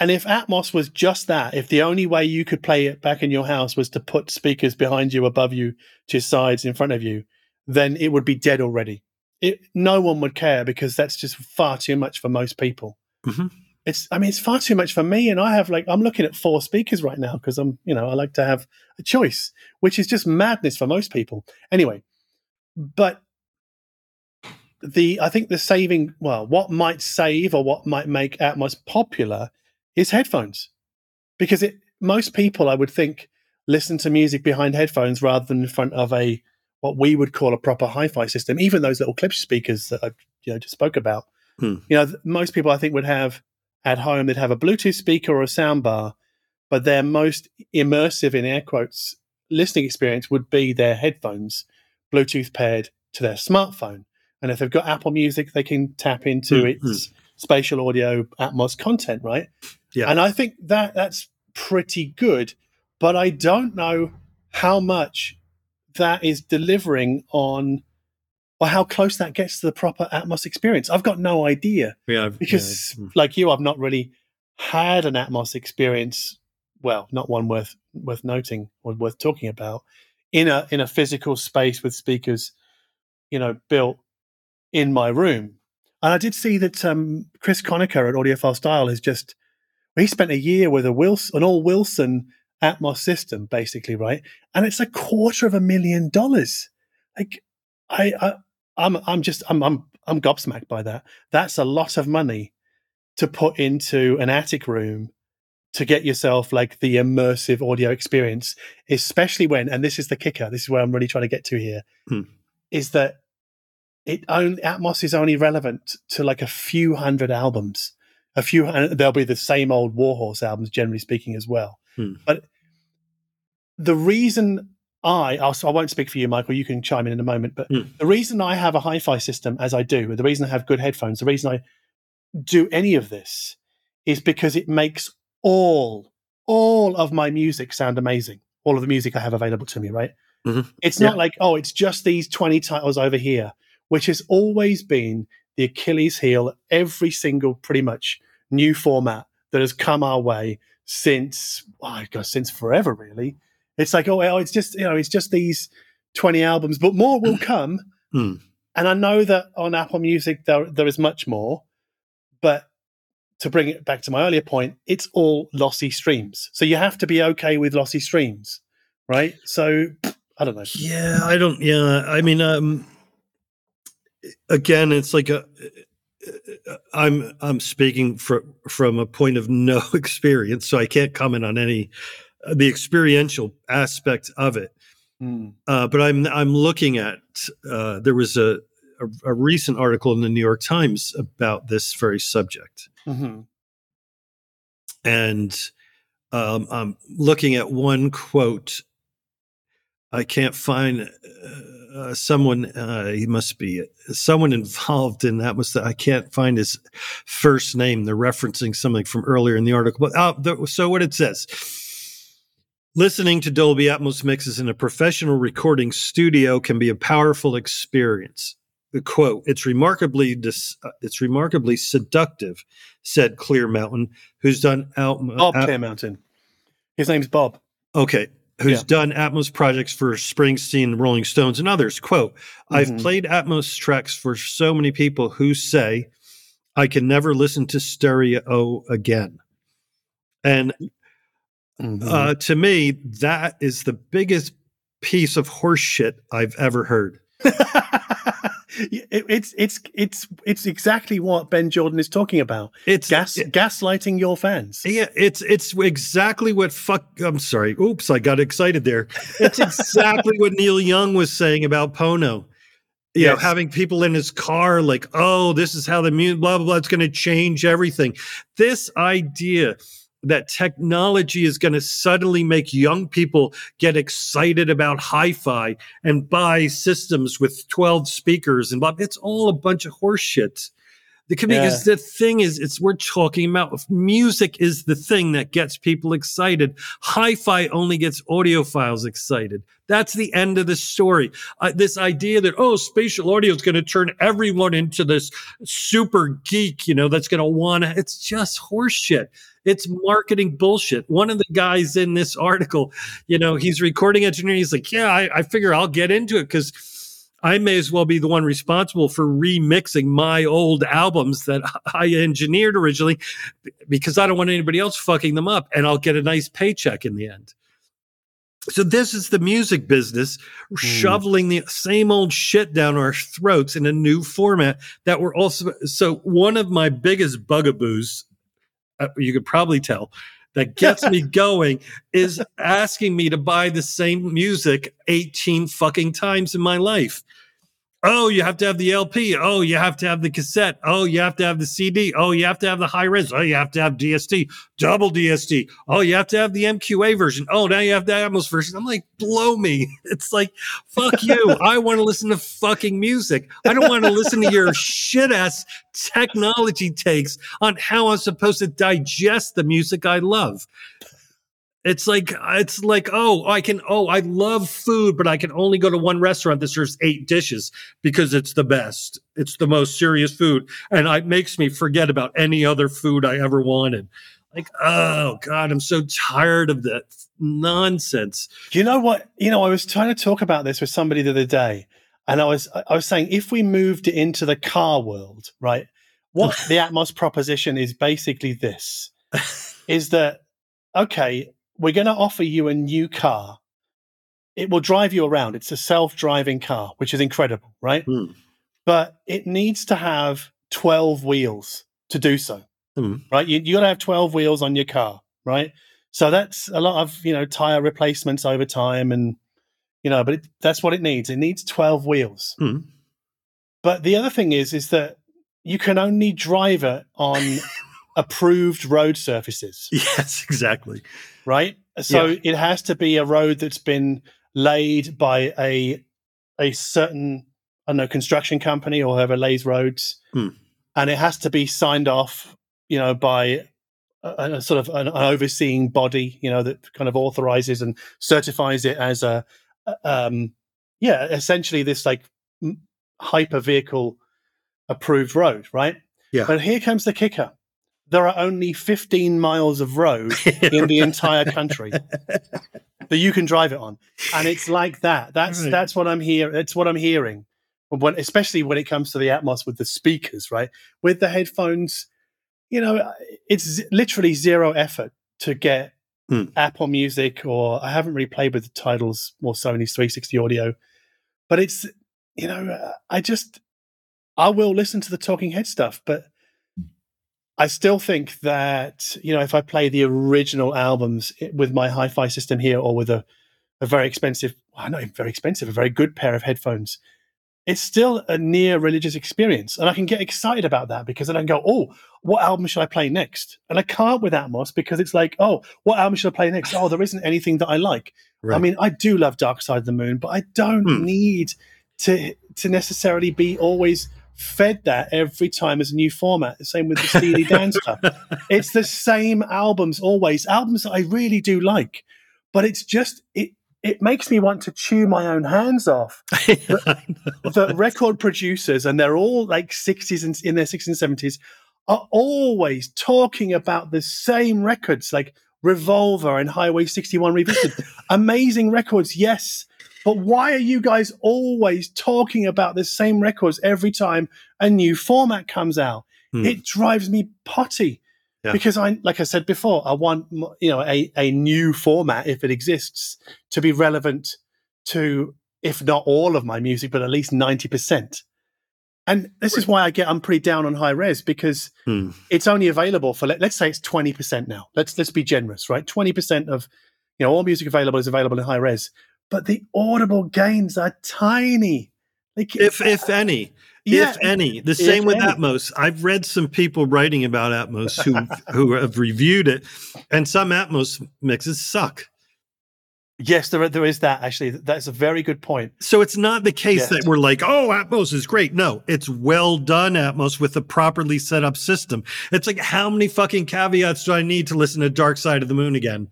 And if Atmos was just that, if the only way you could play it back in your house was to put speakers behind you, above you, to your sides, in front of you, then it would be dead already. It, no one would care because that's just far too much for most people. Mhm. It's, I mean, it's far too much for me. And I have like, I'm looking at four speakers right now because I'm, you know, I like to have a choice, which is just madness for most people. Anyway, but the I think the saving well, what might save or what might make Atmos popular is headphones, because it most people I would think listen to music behind headphones rather than in front of a what we would call a proper hi-fi system. Even those little clip speakers that I you know just spoke about, Hmm. you know, th- most people I think would have at home they'd have a Bluetooth speaker or a soundbar, but their most immersive in air quotes listening experience would be their headphones, Bluetooth paired to their smartphone. And if they've got Apple Music, they can tap into Mm, its spatial audio Atmos content, right? Yeah. And I think that that's pretty good, but I don't know how much that is delivering on or how close that gets to the proper Atmos experience. I've got no idea Yeah, because yeah. like you, I've not really had an Atmos experience. Well, not one worth worth noting or worth talking about in a in a physical space with speakers, you know, built in my room. And I did see that um, Chris Connaker at Audiophile Style has just he spent a year with a Wilson, an all Wilson Atmos system, basically, right? And it's a quarter of a million dollars. Like, I, I I'm I'm just I'm I'm I'm gobsmacked by that. That's a lot of money to put into an attic room to get yourself like the immersive audio experience, especially when and this is the kicker. This is where I'm really trying to get to here, Hmm. is that it only Atmos is only relevant to like a few hundred albums. A few and there'll be the same old Warhorse albums, generally speaking, as well. Hmm. But the reason I, I'll, I won't speak for you, Michael. You can chime in in a moment. But Hmm. the reason I have a hi-fi system as I do, the reason I have good headphones, the reason I do any of this is because it makes all all of my music sound amazing. All of the music I have available to me, right? Mhm. It's not like oh, it's just these twenty titles over here, which has always been the Achilles heel every single pretty much new format that has come our way since oh since forever really. It's like oh it's just you know it's just these twenty albums, but more will come. Hmm. And I know that on Apple Music there there is much more, but to bring it back to my earlier point, it's all lossy streams. So you have to be okay with lossy streams, right? So I don't know. Yeah, I don't. Yeah, I mean, um, again, it's like a. I'm I'm speaking fr- from a point of no experience, so I can't comment on any uh, the experiential aspect of it. Mm. Uh, but I'm I'm looking at uh, there was a, a a recent article in the New York Times about this very subject, Mhm. and um, I'm looking at one quote. I can't find uh, someone. Uh, he must be someone involved in that. Was I can't find his first name. They're referencing something from earlier in the article. But uh, the, so what it says. Listening to Dolby Atmos mixes in a professional recording studio can be a powerful experience. The quote: "It's remarkably dis- uh, it's remarkably seductive," said Clearmountain, who's done out. Bob out- Clearmountain. His name's Bob. Okay. Who's Yeah. done Atmos projects for Springsteen, Rolling Stones, and others. Quote, I've Mhm. played Atmos tracks for so many people who say, I can never listen to stereo again. And Mhm. uh, to me, that is the biggest piece of horseshit I've ever heard. It- it's it's it's it's exactly what Benn Jordan is talking about. It's Gas it- gaslighting your fans. Yeah, it's it's exactly what fuck. I'm sorry. Oops, I got excited there. It's exactly what Neil Young was saying about Pono. You know, having people in his car like, oh, this is how the music, blah blah blah. It's going to change everything. This idea that technology is going to suddenly make young people get excited about hi-fi and buy systems with 12 speakers and blah. It's all a bunch of horseshit. The because yeah. the thing is, it's we're talking about music is the thing that gets people excited. Hi-fi only gets audiophiles excited. That's the end of the story. Uh, this idea that oh, spatial audio is going to turn everyone into this super geek, you know, that's going to want to. It's just horseshit. It's marketing bullshit. One of the guys in this article, you know, he's recording engineer. He's like, yeah, I, I figure I'll get into it because I may as well be the one responsible for remixing my old albums that I engineered originally because I don't want anybody else fucking them up and I'll get a nice paycheck in the end. So this is the music business mm. shoveling the same old shit down our throats in a new format that we're also so one of my biggest bugaboos uh, you could probably tell that gets me going is asking me to buy the same music 18 fucking times in my life. Oh, you have to have the LP. Oh, you have to have the cassette. Oh, you have to have the CD. Oh, you have to have the high res. Oh, you have to have DSD, double DSD. Oh, you have to have the MQA version. Oh, now you have the Atmos version. I'm like, blow me. It's like, fuck you. I want to listen to fucking music. I don't want to listen to your shit ass technology takes on how I'm supposed to digest the music I love. It's like it's like oh I can oh I love food but I can only go to one restaurant that serves eight dishes because it's the best. It's the most serious food. And it makes me forget about any other food I ever wanted. Like oh god I'm so tired of that nonsense. You know what? You know I was trying to talk about this with somebody the other day and I was I was saying if we moved it into the car world right what the Atmos proposition is basically this is that okay we're going to offer you a new car. It will drive you around. It's a self driving car, which is incredible, right? Mm. But it needs to have 12 wheels to do so, mm. right? You, you got to have 12 wheels on your car, right? So that's a lot of, you know, tire replacements over time and, you know, but it, that's what it needs. It needs 12 wheels. Mm. But the other thing is, is that you can only drive it on approved road surfaces. Yes, exactly. Right. So yeah. it has to be a road that's been laid by a a certain I don't know construction company or whoever lays roads, hmm. and it has to be signed off, you know, by a, a sort of an, an, overseeing body, you know, that kind of authorizes and certifies it as a, um, yeah, essentially this like hyper vehicle approved road, right? Yeah. But here comes the kicker there are only 15 miles of road in the entire country that you can drive it on and it's like that that's right. that's what i'm here it's what i'm hearing when, especially when it comes to the atmos with the speakers right with the headphones you know it's literally zero effort to get hmm. apple music or i haven't really played with the titles or sony's 360 audio but it's you know i just i will listen to the talking head stuff but I still think that you know if I play the original albums with my hi-fi system here, or with a, a very expensive, well, not even very expensive, a very good pair of headphones, it's still a near religious experience, and I can get excited about that because then I can go, oh, what album should I play next? And I can't with Atmos because it's like, oh, what album should I play next? Oh, there isn't anything that I like. Right. I mean, I do love Dark Side of the Moon, but I don't hmm. need to to necessarily be always fed that every time as a new format. The same with the Steely Dan stuff. It's the same albums always, albums that I really do like, but it's just it. It makes me want to chew my own hands off. the record producers, and they're all like sixties and in their sixties and seventies, are always talking about the same records, like Revolver and Highway 61 Revisited. Amazing records, yes, but why are you guys always talking about the same records every time a new format comes out? Hmm. It drives me potty. Yeah. Because I, like I said before, I want you know a, a new format if it exists to be relevant to if not all of my music, but at least ninety percent. And this is why I get I'm pretty down on high res because hmm. it's only available for let, us say it's twenty percent now. Let's let's be generous, right? Twenty percent of you know all music available is available in high res but the audible gains are tiny. Like, if uh, if any, if any. The same with any. Atmos. I've read some people writing about Atmos who who have reviewed it, and some Atmos mixes suck. Yes, there, there is that actually. That's a very good point. So it's not the case Yes. that we're like, oh, Atmos is great. No, it's well done Atmos with a properly set up system. It's like, how many fucking caveats do I need to listen to Dark Side of the Moon again?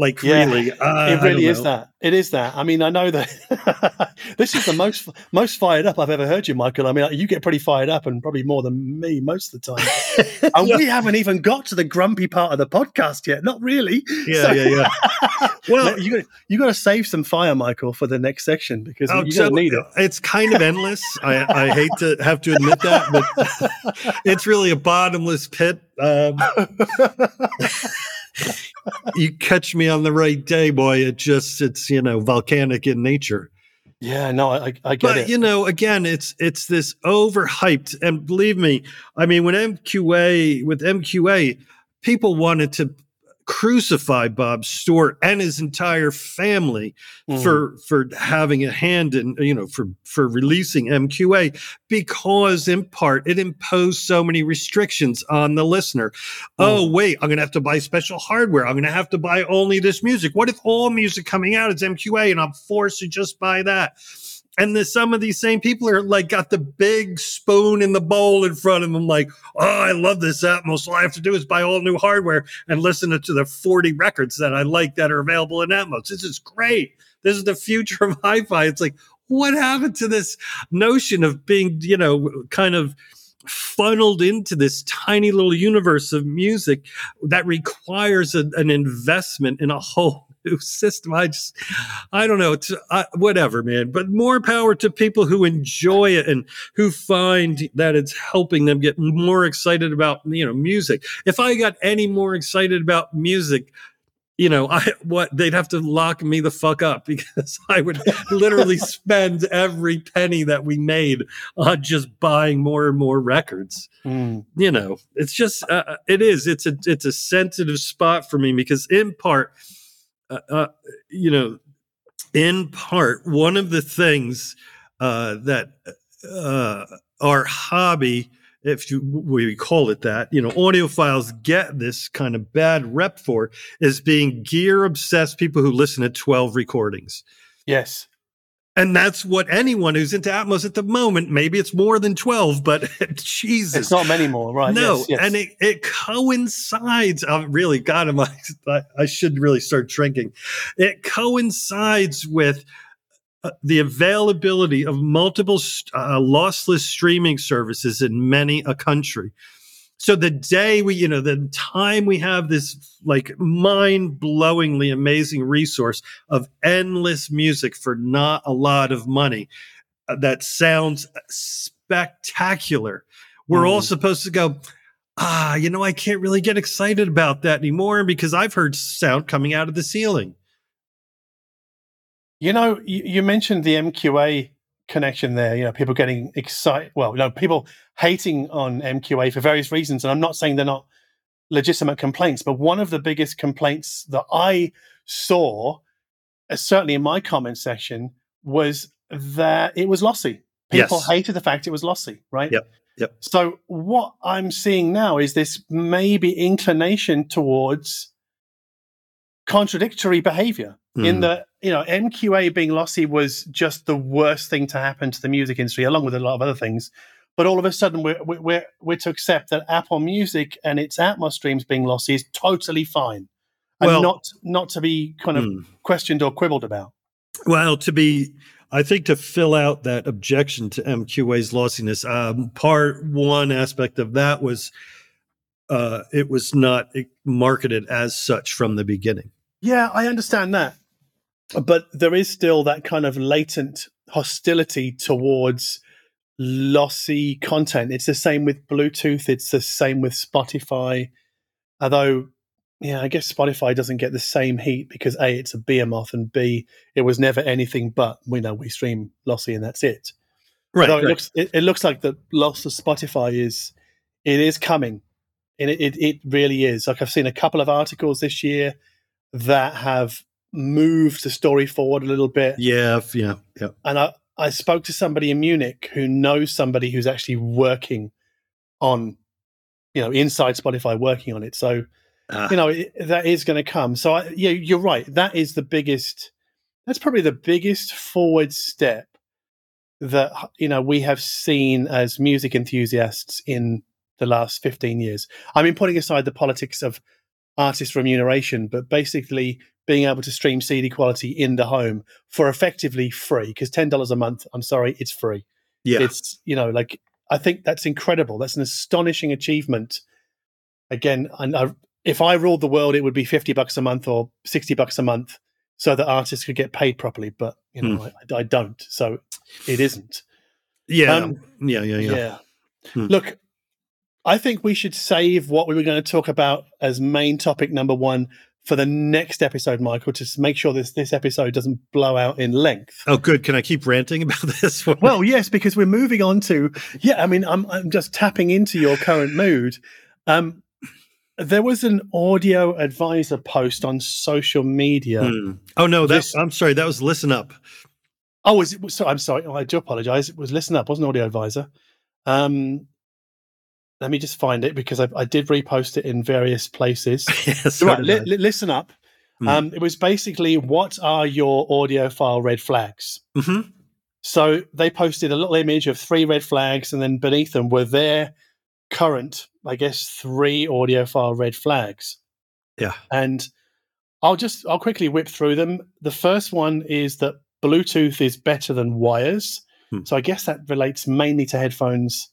Like, Yeah, really? Uh, it really is that. It is that. I mean, I know that this is the most most fired up I've ever heard you, Michael. I mean, you get pretty fired up, and probably more than me most of the time. And we haven't even got to the grumpy part of the podcast yet. Not really. Yeah, So- yeah, yeah. Well, you got you got to save some fire, Michael, for the next section because Oh, you're so need it. It's kind of endless. I, I hate to have to admit that, but it's really a bottomless pit. Um, you catch me on the right day, boy. It just it's you know volcanic in nature. Yeah, no, I, I get But it. you know, again, it's it's this overhyped, and believe me, I mean, when MQA with MQA, people wanted to crucify Bob Stuart and his entire family Mm. for for having a hand in you know for for releasing MQA because in part it imposed so many restrictions on the listener. Oh wait, I'm going to have to buy special hardware. I'm going to have to buy only this music. What if all music coming out is MQA and I'm forced to just buy that? And some of these same people are like got the big spoon in the bowl in front of them, like, oh, I love this Atmos. All I have to do is buy all new hardware and listen to the 40 records that I like that are available in Atmos. This is great. This is the future of hi-fi. It's like, what happened to this notion of being, you know, kind of funneled into this tiny little universe of music that requires a, an investment in a whole new system. I just, I don't know. It's uh, whatever, man. But more power to people who enjoy it and who find that it's helping them get more excited about you know music. If I got any more excited about music. You know, I what they'd have to lock me the fuck up because I would literally spend every penny that we made on just buying more and more records Mm. you know it's just uh, it is it's a it's a sensitive spot for me because in part uh, uh, you know in part one of the things uh, that uh, our hobby if you we call it that you know audiophiles get this kind of bad rep for is being gear obsessed people who listen to 12 recordings Yes. And that's what anyone who's into atmos at the moment maybe it's more than 12 but jesus It's not many more, right? no, yes, yes. and it, it coincides. Oh, really, God, am I, I? I should really start drinking. It coincides with uh, the availability of multiple uh, lossless streaming services in many a country. So the day we, you know, the time we have this like mind-blowingly amazing resource of endless music for not a lot of money, uh, that sounds spectacular. We're all Mm. supposed to go, ah, you know, I can't really get excited about that anymore because I've heard sound coming out of the ceiling. You know, you, you mentioned the MQA connection there. You know, people getting excited. Well, no, people hating on MQA for various reasons, and I'm not saying they're not legitimate complaints, but one of the biggest complaints that I saw, uh, certainly in my comment section, was that it was lossy. People Yes. hated the fact it was lossy, right? Yep, yep. So what I'm seeing now is this maybe inclination towards contradictory behavior in Mhm. You know MQA being lossy was just the worst thing to happen to the music industry, along with a lot of other things. But all of a sudden, we're we're we're, to accept that Apple Music and its Atmos streams being lossy is totally fine, and Well- not not to be kind of Mm. questioned or quibbled about. Well, to be, I think to fill out that objection to MQA's lossiness, um, part one aspect of that was uh, it was not marketed as such from the beginning. Yeah, I understand that. But there is still that kind of latent hostility towards lossy content. It's the same with Bluetooth, it's the same with Spotify. Although, yeah, I guess Spotify doesn't get the same heat because A, it's a behemoth, and B, it was never anything but we know we stream lossy and that's it. Right. Although it right. looks it, it looks like the loss of Spotify is it is coming. And it, it, it really is. Like I've seen a couple of articles this year that have moved the story forward a little bit. yeah. Yeah. Yeah. And I, I spoke to somebody in Munich who knows somebody who's actually working on, you know, inside Spotify, working on it. So, Ah, you know, it, that is going to come. So, I, yeah, you're right. That is the biggest. That's probably the biggest forward step that you know we have seen as music enthusiasts in the last 15 years. I mean, putting aside the politics of artist remuneration, but basically being able to stream CD quality in the home for effectively free because ten dollars a month. I'm sorry, it's free. yeah. It's you know like I think that's incredible. That's an astonishing achievement. Again, and I, if I ruled the world, it would be fifty bucks a month or sixty bucks a month, so that artists could get paid properly. But you know, I, I don't, so it isn't. yeah. um, yeah. Yeah. Yeah. Yeah. Hmm. Look, I think we should save what we were going to talk about as main topic number one for the next episode, Michael, to make sure this this episode doesn't blow out in length. Oh, good. Can I keep ranting about this one? Well, yes, because we're moving on to yeah. I mean, I'm I'm just tapping into your current mood. Um, there was an audio advisor post on social media. Hmm. Oh no, that This- I'm sorry. That was listen up. Oh, was it? So I'm sorry. Oh, I do apologize. It was Listen Up, wasn't Audio Advisor. Um, let me just find it because I, I did repost it in various places. yes. so right, li- li- listen up. Hmm. Um, it was basically what are your audiophile red flags? Mhm. So they posted a little image of three red flags, and then beneath them were their current, I guess, three audiophile red flags. Yeah. And I'll just I'll quickly whip through them. The first one is that Bluetooth is better than wires. Hmm. So I guess that relates mainly to headphones.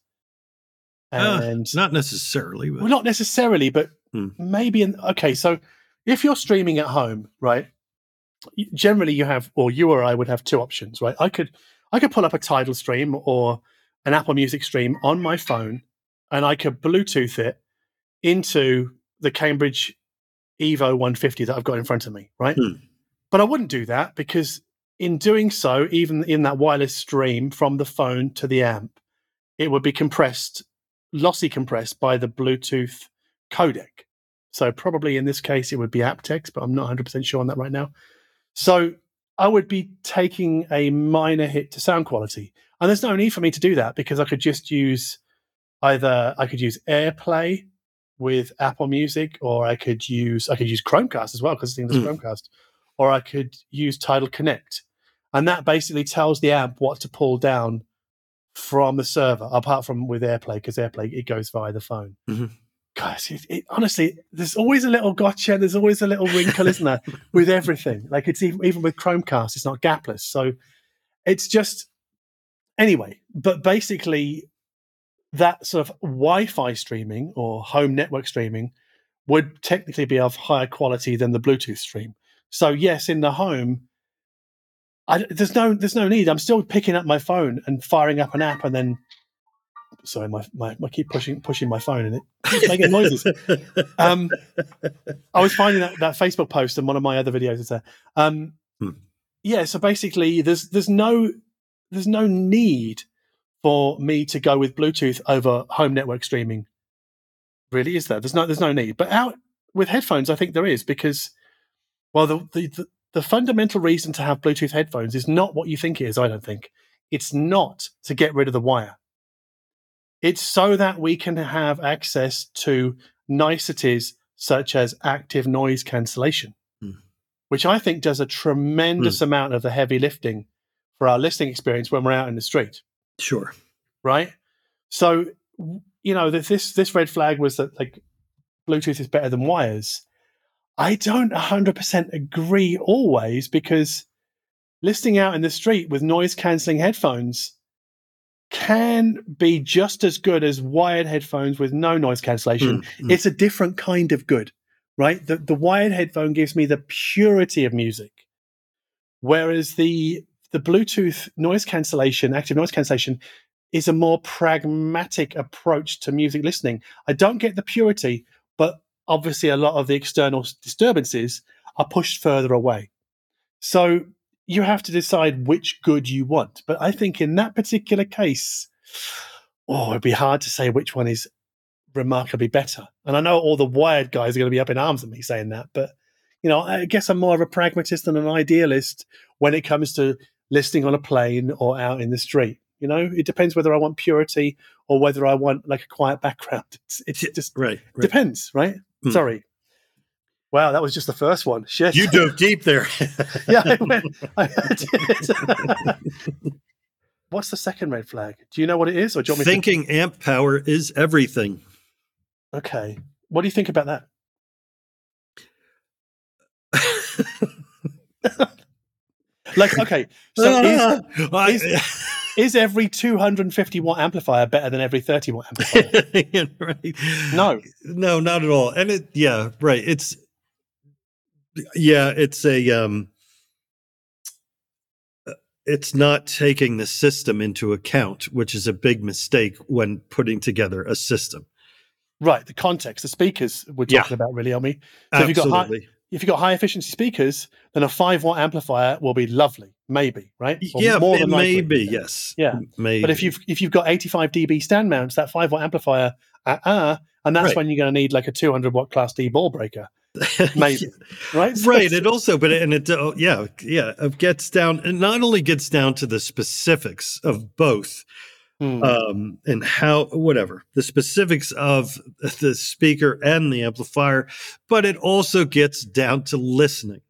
Uh, And Not necessarily, but well, not necessarily, but Hmm. maybe. In, okay, so if you're streaming at home, right? Generally, you have, or you or I would have two options, right? I could, I could pull up a Tidal stream or an Apple Music stream on my phone, and I could Bluetooth it into the Cambridge Evo 150 that I've got in front of me, right? Hmm. But I wouldn't do that because in doing so, even in that wireless stream from the phone to the amp, it would be compressed, lossy compressed by the Bluetooth codec. So probably in this case it would be aptX, but I'm not 100% sure on that right now. So I would be taking a minor hit to sound quality. And there's no need for me to do that because I could just use either I could use AirPlay with Apple Music or I could use I could use Chromecast as well because it's Mm. Chromecast or I could use Tidal Connect. And that basically tells the amp what to pull down from the server, apart from with AirPlay, because AirPlay it goes via the phone. Mhm. Guys, it, it, honestly, there's always a little gotcha. There's always a little wrinkle, isn't there, with everything? Like it's even even with Chromecast, it's not gapless, so it's just anyway. But basically, that sort of Wi-Fi streaming or home network streaming would technically be of higher quality than the Bluetooth stream. So yes, in the home, I, there's no there's no need. I'm still picking up my phone and firing up an app, and then sorry, my, my I keep pushing pushing my phone and it keeps making noises. Um, I was finding that, that Facebook post and one of my other videos is there. Um, Hmm. Yeah, so basically, there's there's no there's no need for me to go with Bluetooth over home network streaming. Really, is there? There's no there's no need. But out with headphones, I think there is because well, the the, the fundamental reason to have Bluetooth headphones is not what you think it is. I don't think it's not to get rid of the wire. It's so that we can have access to niceties such as active noise cancellation, Hmm. which I think does a tremendous amount of the heavy lifting for our listening experience when we're out in the street, sure. right? So, you know, that this this red flag was that like Bluetooth is better than wires. I don't 100% agree always because listening out in the street with noise cancelling headphones can be just as good as wired headphones with no noise cancellation. Mm, mm. It's a different kind of good, right? The, the wired headphone gives me the purity of music, whereas the the Bluetooth noise cancellation, active noise cancellation, is a more pragmatic approach to music listening. I don't get the purity, obviously a lot of the external disturbances are pushed further away. So you have to decide which good you want. But I think in that particular case, oh, it'd be hard to say which one is remarkably better. And I know all the wired guys are going to be up in arms at me saying that, but you know, I guess I'm more of a pragmatist than an idealist when it comes to listening on a plane or out in the street. You know, it depends whether I want purity or whether I want like a quiet background. It's, it's just right, right. depends, right? Hmm. Sorry. Wow, that was just the first one. Shit. You dove deep there. yeah, I went, I did. What's the second red flag? Do you know what it is, or do you want me Thinking amp power is everything. Okay. What do you think about that? Like, okay, so is, is- is every 250 watt amplifier better than every 30 watt amplifier? Yeah, right. No. no, not at all. And it, yeah, right. It's, yeah, it's a, um, uh, it's not taking the system into account, which is a big mistake when putting together a system. Right, the context, the speakers we're Yeah. talking about, really, are we? So if you've got high- Absolutely. If you've got high efficiency speakers, then a five watt amplifier will be lovely, maybe, right? Or yeah, more than likely. be. Yes. Yeah. Maybe. But if you've if you've got 85 dB stand mounts, that five watt amplifier, uh, uh and that's Right. when you're going to need like a 200 watt class D ball breaker, maybe, right? So right it also but and it uh, yeah yeah it gets down it not only gets down to the specifics of both Hmm. um and how whatever the specifics of the speaker and the amplifier but it also gets down to listening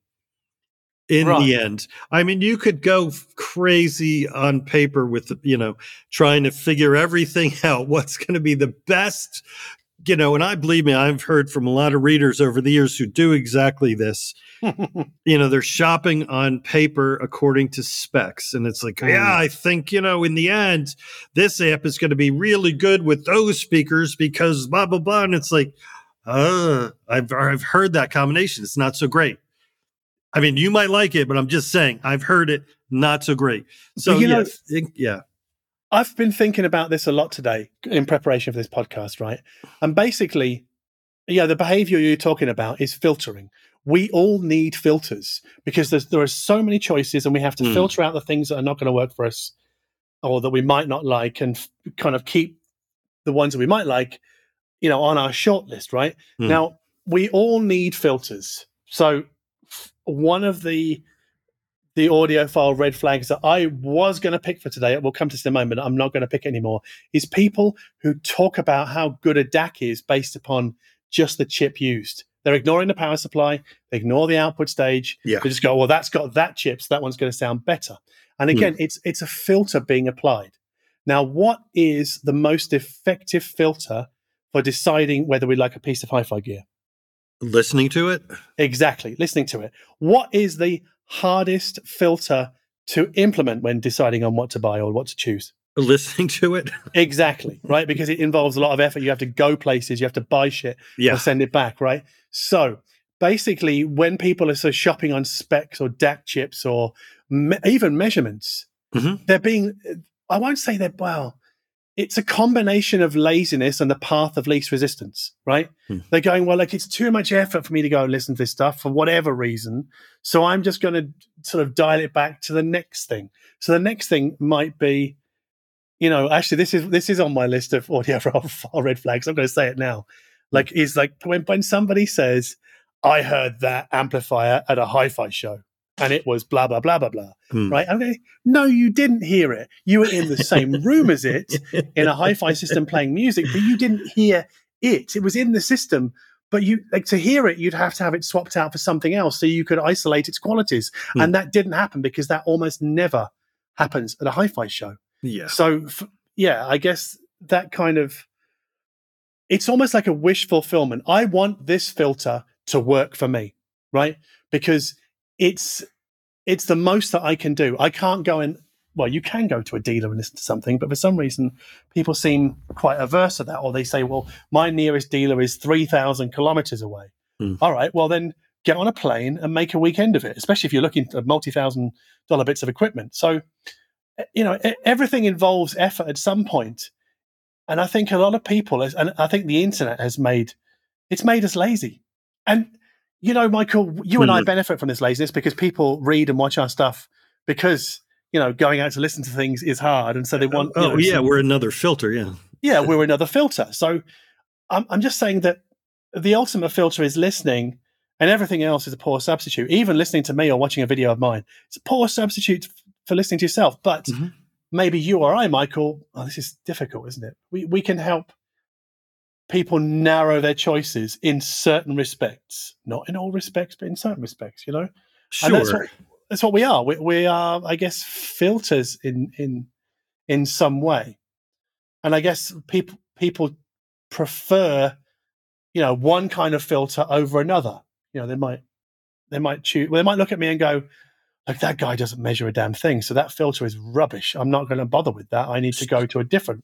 in Right. the end i mean you could go crazy on paper with you know trying to figure everything out what's going to be the best you know and i believe me i've heard from a lot of readers over the years who do exactly this. You know they're shopping on paper according to specs and it's like yeah i think you know in the end this app is going to be really good with those speakers because blah blah blah and it's like uh i've i've heard that combination. It's not so great. I mean you might like it but i'm just saying i've heard it not so great. So you know- think- yeah I've been thinking about this a lot today in preparation for this podcast, right? And basically, yeah, the behavior you're talking about is filtering. We all need filters because there's, there are so many choices, and we have to Hmm. filter out the things that are not going to work for us or that we might not like, and f- kind of keep the ones that we might like, you know, on our short list, right? Hmm. Now, we all need filters. So, f- one of the the audiophile red flags that I was going to pick for today, we'll come to this in a moment, I'm not going to pick anymore, is people who talk about how good a DAC is based upon just the chip used. They're ignoring the power supply, they ignore the output stage. Yeah. They just go, well, that's got that chip, so that one's going to sound better. And hmm. again, it's it's a filter being applied. Now, what is the most effective filter for deciding whether we like a piece of hi-fi gear? listening to it Exactly, listening to it. What is the hardest filter to implement when deciding on what to buy or what to choose? listening to it Exactly, right? Because it involves a lot of effort. You have to go places, you have to buy shit yeah or send it back, right? So basically, when people are so shopping on specs or DAC chips or me- even measurements, Mhm. they're being, I won't say they're, well, it's a combination of laziness and the path of least resistance, right? Hmm. They're going, well, like it's too much effort for me to go and listen to this stuff for whatever reason. So I'm just going to sort of dial it back to the next thing. So the next thing might be, you know, actually, this is this is on my list of audio file red flags. I'm going to say it now. Like, is like when when somebody says, "I heard that amplifier at a hi-fi show." And it was blah blah blah blah blah. Hmm. Right? I'm. No, you didn't hear it. You were in the same room as it in a hi-fi system playing music, but you didn't hear it. It was in the system, but you like to hear it. You'd have to have it swapped out for something else so you could isolate its qualities, Hmm. and that didn't happen because that almost never happens at a hi-fi show. yeah So f- yeah, I guess that kind of it's almost like a wish fulfillment. I want this filter to work for me, right? Because it's it's the most that I can do. I can't go and well, you can go to a dealer and listen to something, but for some reason, people seem quite averse to that, or they say, "Well, my nearest dealer is three thousand kilometers away." Hmm. All right, well then get on a plane and make a weekend of it, especially if you're looking at multi-thousand dollar bits of equipment. So, eh, you know, everything involves effort at some point, and I think a lot of people, and I think the internet has made it's made us lazy, and you know, Michael, you and I Hmm. benefit from this laziness because people read and watch our stuff because you know going out to listen to things is hard, and so they want. you oh know, yeah some- we're another filter yeah yeah, we're another filter. So I'm, I'm just saying that the ultimate filter is listening, and everything else is a poor substitute. Even listening to me or watching a video of mine, it's a poor substitute for listening to yourself. But Mhm. maybe you or I, Michael, oh, this is difficult, isn't it? We we can help people narrow their choices in certain respects, not in all respects, but in certain respects. You know, Sure. and that's what that's what we are. We, we are, I guess, filters in in in some way, and I guess people people prefer, you know, one kind of filter over another. You know, they might they might choose. Well, they might look at me and go, "Like that guy doesn't measure a damn thing, so that filter is rubbish. I'm not going to bother with that. I need to go to a different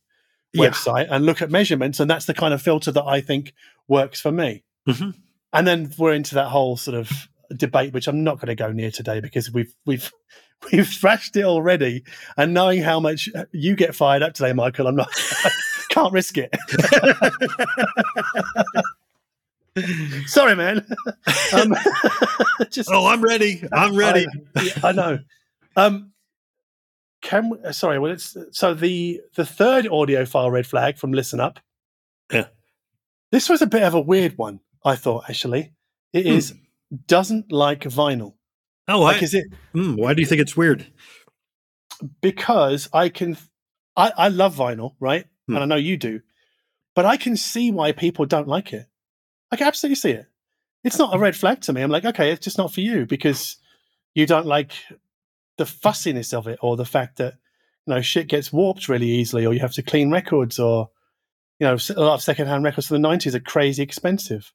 Yeah. website and look at measurements, and that's the kind of filter that I think works for me." Mhm. and then we're into that whole sort of debate, which I'm not going to go near today because we've we've we've thrashed it already. And knowing how much you get fired up today, Michael, I'm not I can't risk it. Sorry, man. um, just Oh, I'm ready. I'm ready. I, I know. Um, can we, sorry. Well, it's so the the third audiophile red flag from Listen Up. Yeah. This was a bit of a weird one. I thought actually it Hmm. is doesn't like vinyl. Oh, Like, I, is it mm, why do you think it's weird? because I can? I, I love vinyl, right? Hmm. And I know you do, but I can see why people don't like it. I can absolutely see it. It's not a red flag to me. I'm like, okay, it's just not for you because you don't like the fussiness of it or the fact that you know shit gets warped really easily or you have to clean records or you know a lot of secondhand records from the 90s are crazy expensive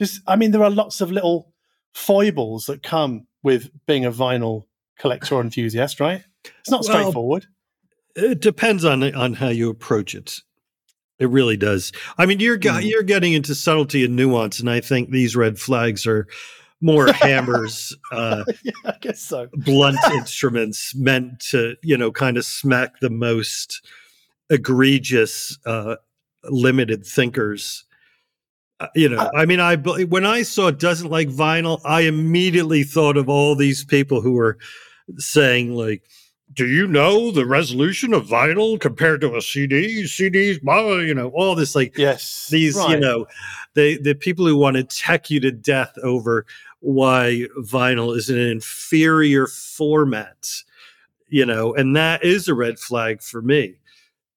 just i mean there are lots of little foibles that come with being a vinyl collector or enthusiast right it's not Well, straightforward It depends on on how you approach it. It really does. I mean, you're Mm. you're getting into subtlety and nuance, and I think these red flags are more hammers, uh, yeah i guess so blunt instruments meant to, you know, kind of smack the most egregious, uh, limited thinkers. Uh, you know, Uh, I mean, I when I saw doesn't like vinyl, I immediately thought of all these people who were saying like, "Do you know the resolution of vinyl compared to a CD? CDs, blah, you know, all this like yes. these you know the the people who want to tech you to death over why vinyl is an inferior format you know and that is a red flag for me.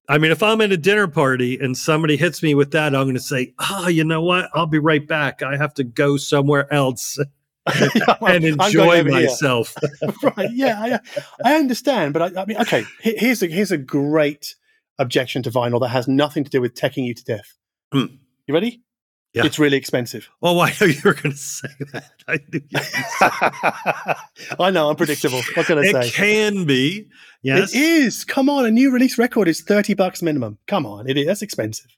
I mean if i'm at a dinner party and somebody hits me with that i'm going to say oh you know what? I'll be right back. I have to go somewhere else and enjoy myself right. Yeah, I, I understand, but I, I mean, okay. Here's a here's a great objection to vinyl that has nothing to do with teching you to death. Hmm. You ready? Yeah. It's really expensive. oh i know you were going to say that i knew you I know, I'm predictable. What can I it say? It can be yes It is. Come on, a new release record is thirty bucks minimum. Come on, it is. That's expensive.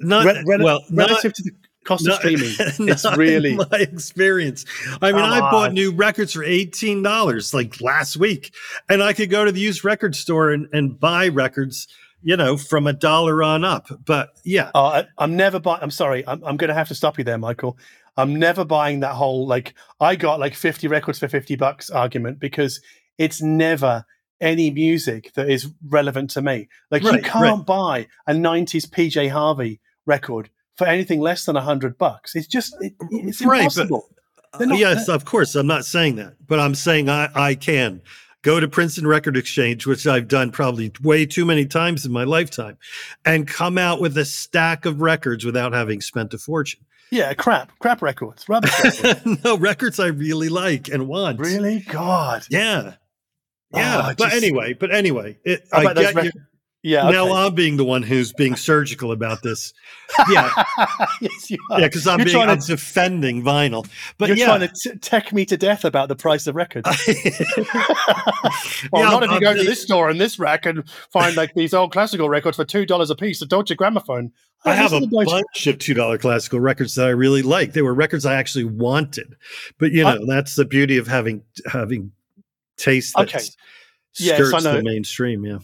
not Re- rel- well not, relative to the cost of streaming, it's really. my experience. I mean, Come I bought new records for eighteen dollars like last week, and I could go to the used record store and, and buy records, you know, from a dollar on up. But yeah, Oh, I, I'm never buying. I'm sorry. I'm, I'm going to have to stop you there, Michael. I'm never buying that whole like I got like 50 records for 50 bucks argument because it's never any music that is relevant to me. Like you can't buy a 90s PJ Harvey record for anything less than a 100 bucks. It's just it, it's Right, but- impossible. They're not- yes, of course. I'm not saying that, but I'm saying I, I can go to Princeton Record Exchange, which I've done probably way too many times in my lifetime, and come out with a stack of records without having spent a fortune. yeah, crap, crap records, rubbish records. no records I really like and want. really? God. Yeah. Yeah. Oh, but just- anyway, but anyway, it, I get you. Yeah. Now okay. I'm being the one who's being surgical about this. Yeah. yes, you are. Yeah, because I'm You're being I'm to- defending vinyl. But You're yeah. trying to t- tech me to death about the price of records. well, Yeah, not if you I'm go to this store and this rack and find like these old classical records for two dollars a piece, a Deutsche Grammophon. I have a Deutsche- bunch of two dollar classical records that I really like. They were records I actually wanted, but you know I- that's the beauty of having having taste that Okay. Yes, skirts know. the mainstream. Yeah,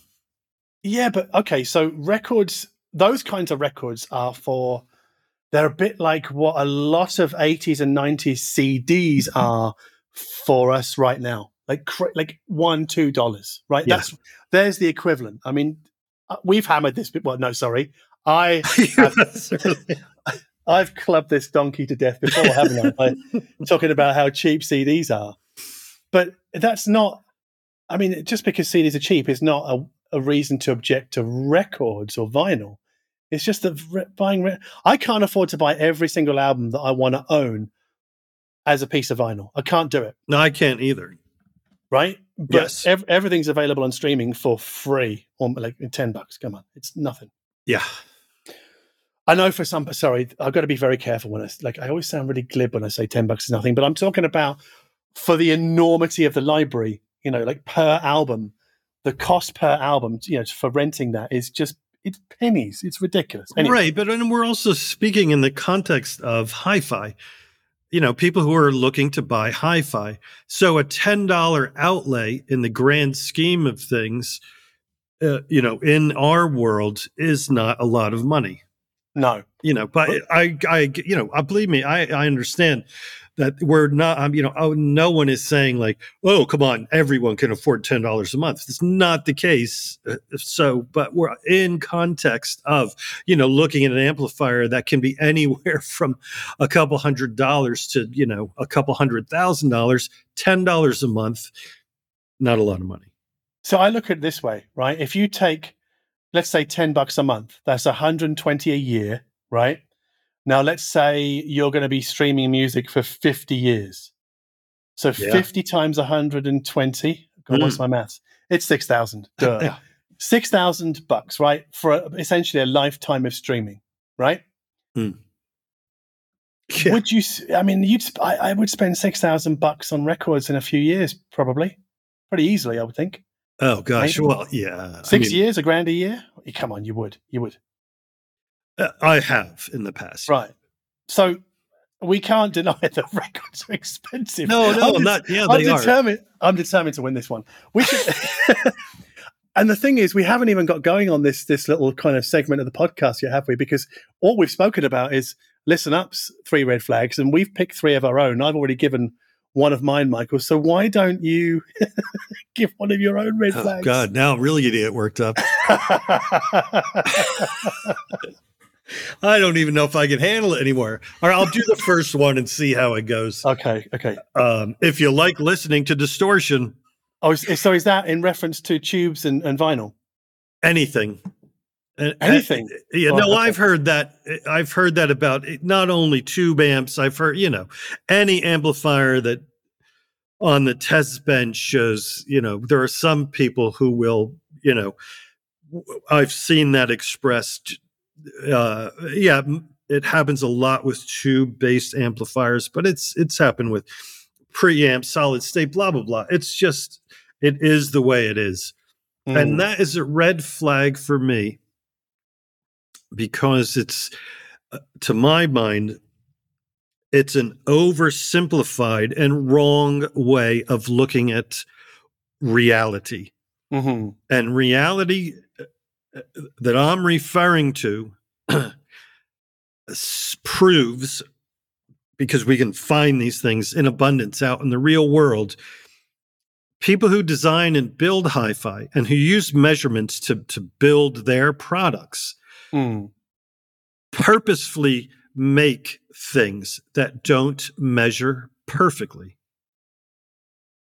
Yeah, but okay, so records, those kinds of records are for. They're a bit like what a lot of 80s and 90s CDs are for us right now, like like one two dollars, right? Yeah. That's there's the equivalent. I mean, uh, we've hammered this. bit. Well, no, sorry, I I've clubbed this donkey to death before, haven't I? By talking about how cheap CDs are. But that's not I mean, just because CDs are cheap is not a, a reason to object to records or vinyl. It's just that re- buying, re- I can't afford to buy every single album that I want to own as a piece of vinyl. I can't do it. No, I can't either. Right? But Yes. ev- everything's available on streaming for free or like 10 bucks. Come on. It's nothing. Yeah. I know for some, sorry, I've got to be very careful when I like. I always sound really glib when I say ten bucks is nothing, but I'm talking about for the enormity of the library. You know, like per album, the cost per album, you know, for renting that is just it's pennies. It's ridiculous. Anyway, Right, but and we're also speaking in the context of hi-fi. You know, people who are looking to buy hi-fi. So a ten dollar outlay in the grand scheme of things, uh, you know, in our world is not a lot of money. No, You know, but I, I, you know, uh, believe me, I, I understand that we're not. Um, you know, oh, no one is saying like, oh, come on, everyone can afford ten dollars a month. It's not the case. Uh, So, but we're in context of you know looking at an amplifier that can be anywhere from a couple hundred dollars to you know a couple hundred thousand dollars. Ten dollars a month, not a lot of money. So I look at it this way, right? If you take, let's say, 10 bucks a month, that's 120 a year, right? Now, let's say you're going to be streaming music for 50 years. So Yeah. 50 times 120, God, what's Mm. my maths? It's 6,000. Duh. 6,000 bucks, right? For a, essentially a lifetime of streaming, right? Yeah. Would you, I mean, you'd, I, I would spend 6,000 bucks on records in a few years, probably. Pretty easily, I would think. Oh gosh. Maybe. Well, yeah. I Six mean, years, a grand a year? Come on, you would. You would. Uh, I have in the past. Right. So we can't deny that records are expensive. No, no, I'm not. Yeah, I'm they are. determined. I'm determined to win this one. We should. and the thing is, we haven't even got going on this this little kind of segment of the podcast yet, have we? Because all we've spoken about is listen ups, three red flags, and we've picked three of our own. I've already given one of mine, Michael. So why don't you give one of your own red Oh, flags? God, now I'm really gonna get worked up. I don't even know if I can handle it anymore. All right, I'll do the first one and see how it goes. okay. Okay. Um, if you like listening to distortion, Oh, so is that in reference to tubes and, and vinyl? anything, Anything? yeah, Oh, no, okay. I've heard that. I've heard that about not only tube amps. I've heard, you know, any amplifier that on the test bench shows. You know, there are some people who will, you know, I've seen that expressed. Uh, yeah, it happens a lot with tube-based amplifiers, but it's it's happened with preamp, solid state, blah blah blah. It's just it is the way it is. Mm. And that is a red flag for me because it's, uh, to my mind, it's an oversimplified and wrong way of looking at reality. Mhm. And reality that I'm referring to proves, because we can find these things in abundance out in the real world, people who design and build hi fi and who use measurements to, to build their products Mm. purposefully make things that don't measure perfectly.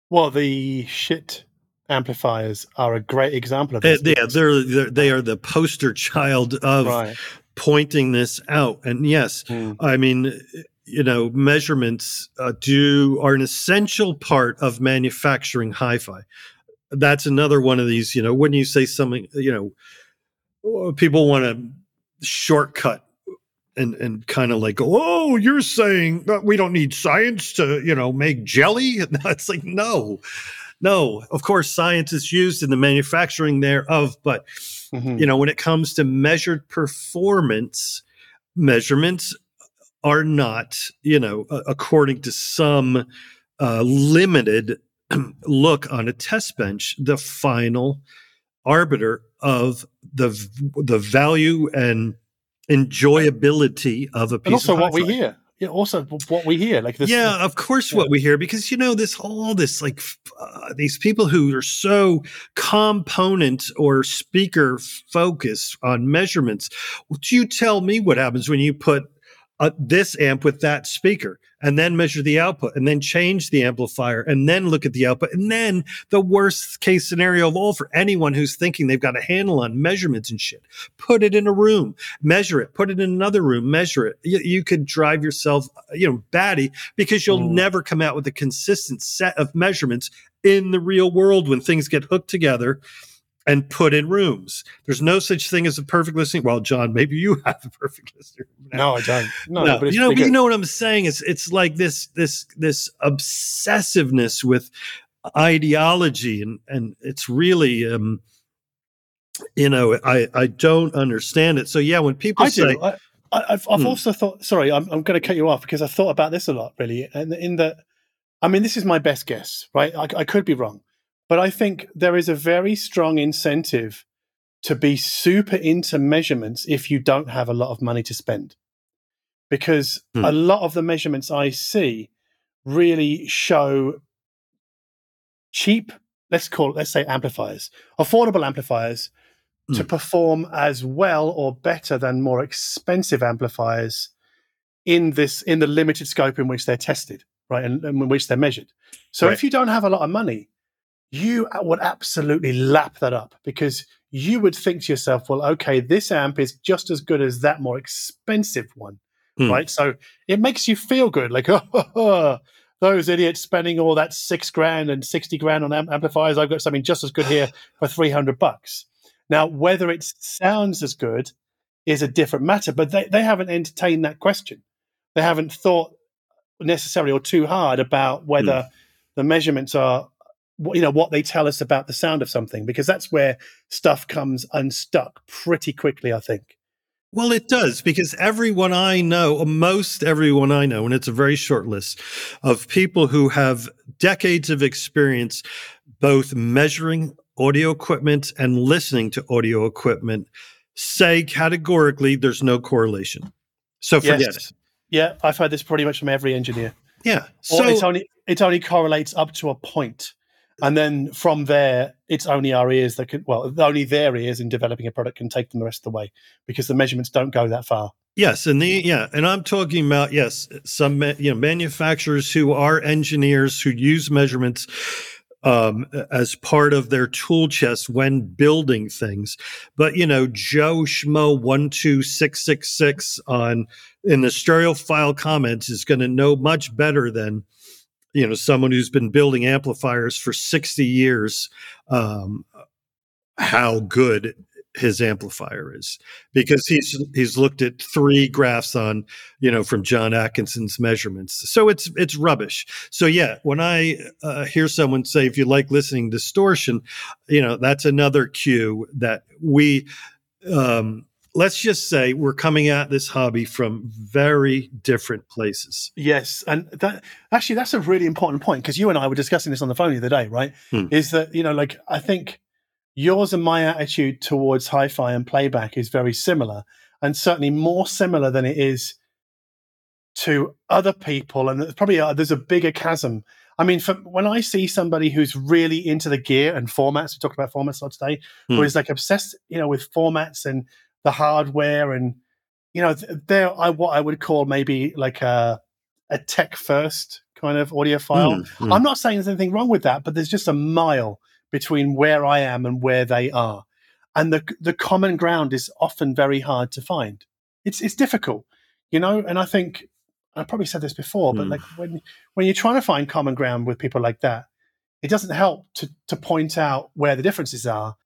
Well, the shit amplifiers are a great example of this. yeah, they're, they're they are the poster child of right. pointing this out. And yes, Mm. I mean, you know, measurements uh, do are an essential part of manufacturing hi-fi. That's another one of these. You know, when you say something, you know, oh, people want to shortcut and and kind of like, oh, you're saying that we don't need science to, you know, make jelly. It's like no. No, of course, science is used in the manufacturing thereof, but Mhm. you know when it comes to measured performance measurements are not you know according to some uh, limited look on a test bench the final arbiter of the the value and enjoyability of a piece and also of what we hi-fi. Yeah, also what we hear. Like this. Yeah, of course, what we hear because you know this all this like uh, these people who are so component or speaker focused on measurements. do you tell me what happens when you put uh, this amp with that speaker and then measure the output and then change the amplifier and then look at the output and then the worst case scenario of all for anyone who's thinking they've got a handle on measurements and shit. Put it in a room measure it put it in another room measure it. You, you could drive yourself you know batty because you'll mm. never come out with a consistent set of measurements in the real world when things get hooked together and put in rooms. There's no such thing as a perfect listening. Well, John, maybe you have a perfect listener. No, I don't. No, no. you know, you know what I'm saying? It's it's like this this this obsessiveness with ideology, and and it's really. um you know, I, I don't understand it. So yeah, when people I say, do. I, have I've hmm. also thought. Sorry, I'm I'm going to cut you off because I thought about this a lot, really. And in that, I mean, this is my best guess, right? I, I could be wrong, but I think there is a very strong incentive to be super into measurements if you don't have a lot of money to spend. Because hmm. a lot of the measurements I see really show cheap, let's call it, let's say amplifiers, affordable amplifiers hmm. to perform as well or better than more expensive amplifiers in this in the limited scope in which they're tested, right? And, and in which they're measured. So right. if you don't have a lot of money, you would absolutely lap that up because you would think to yourself, well, okay, this amp is just as good as that more expensive one, hmm. right? So it makes you feel good, like, oh, those idiots spending all that six grand and 60 grand on amp- amplifiers. I've got something just as good here for 300 bucks. Now, whether it sounds as good is a different matter, but they, they haven't entertained that question. They haven't thought necessarily or too hard about whether hmm. the measurements are you know what they tell us about the sound of something because that's where stuff comes unstuck pretty quickly i think. Well it does because everyone i know uh, most everyone i know and it's a very short list of people who have decades of experience both measuring audio equipment and listening to audio equipment say categorically there's no correlation. So forget yes. yeah i've heard this pretty much from every engineer. Yeah. So it's only it only correlates up to a point and then from there it's only our ears that can well only their ears in developing a product can take them the rest of the way because the measurements don't go that far yes and the yeah and i'm talking about yes some you know manufacturers who are engineers who use measurements um, as part of their tool chest when building things. But you know, Joe Schmo one two six six six on in the stereophile comments is going to know much better than you know someone who's been building amplifiers for 60 years um, how good his amplifier is. Because he's he's looked at three graphs on you know from John Atkinson's measurements. So it's it's rubbish. So yeah when I uh, hear someone say if you like listening distortion you know that's another cue that we um, let's just say we're coming at this hobby from very different places. Yes, and that actually that's a really important point because you and I were discussing this on the phone the other day, right? Hmm. Is that you know like I think yours and my attitude towards hi-fi and playback is very similar, and certainly more similar than it is to other people, and probably uh, there's a bigger chasm. I mean, for, when I see somebody who's really into the gear and formats, we talked about formats a lot today, hmm. who is like obsessed, you know, with formats and the hardware and you know they're I, what I would call maybe like a a tech first kind of audiophile. Mm, mm. I'm not saying there's anything wrong with that, but there's just a mile between where I am and where they are, and the the common ground is often very hard to find. It's it's difficult, you know. And I think I probably said this before, mm. but like when when you're trying to find common ground with people like that, it doesn't help to to point out where the differences are.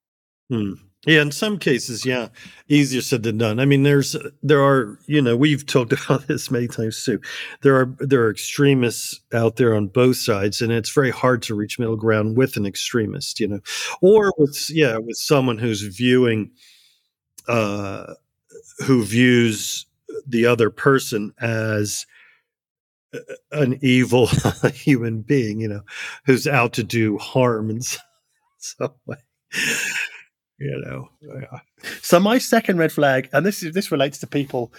Yeah, in some cases, yeah, easier said than done. I mean, there's there are you know we've talked about this many times too. There are there are extremists out there on both sides, and it's very hard to reach middle ground with an extremist, you know, or with yeah with someone who's viewing, uh, who views the other person as an evil human being, you know, who's out to do harm in some way you know. Yeah. So my second red flag, and this is this relates to people.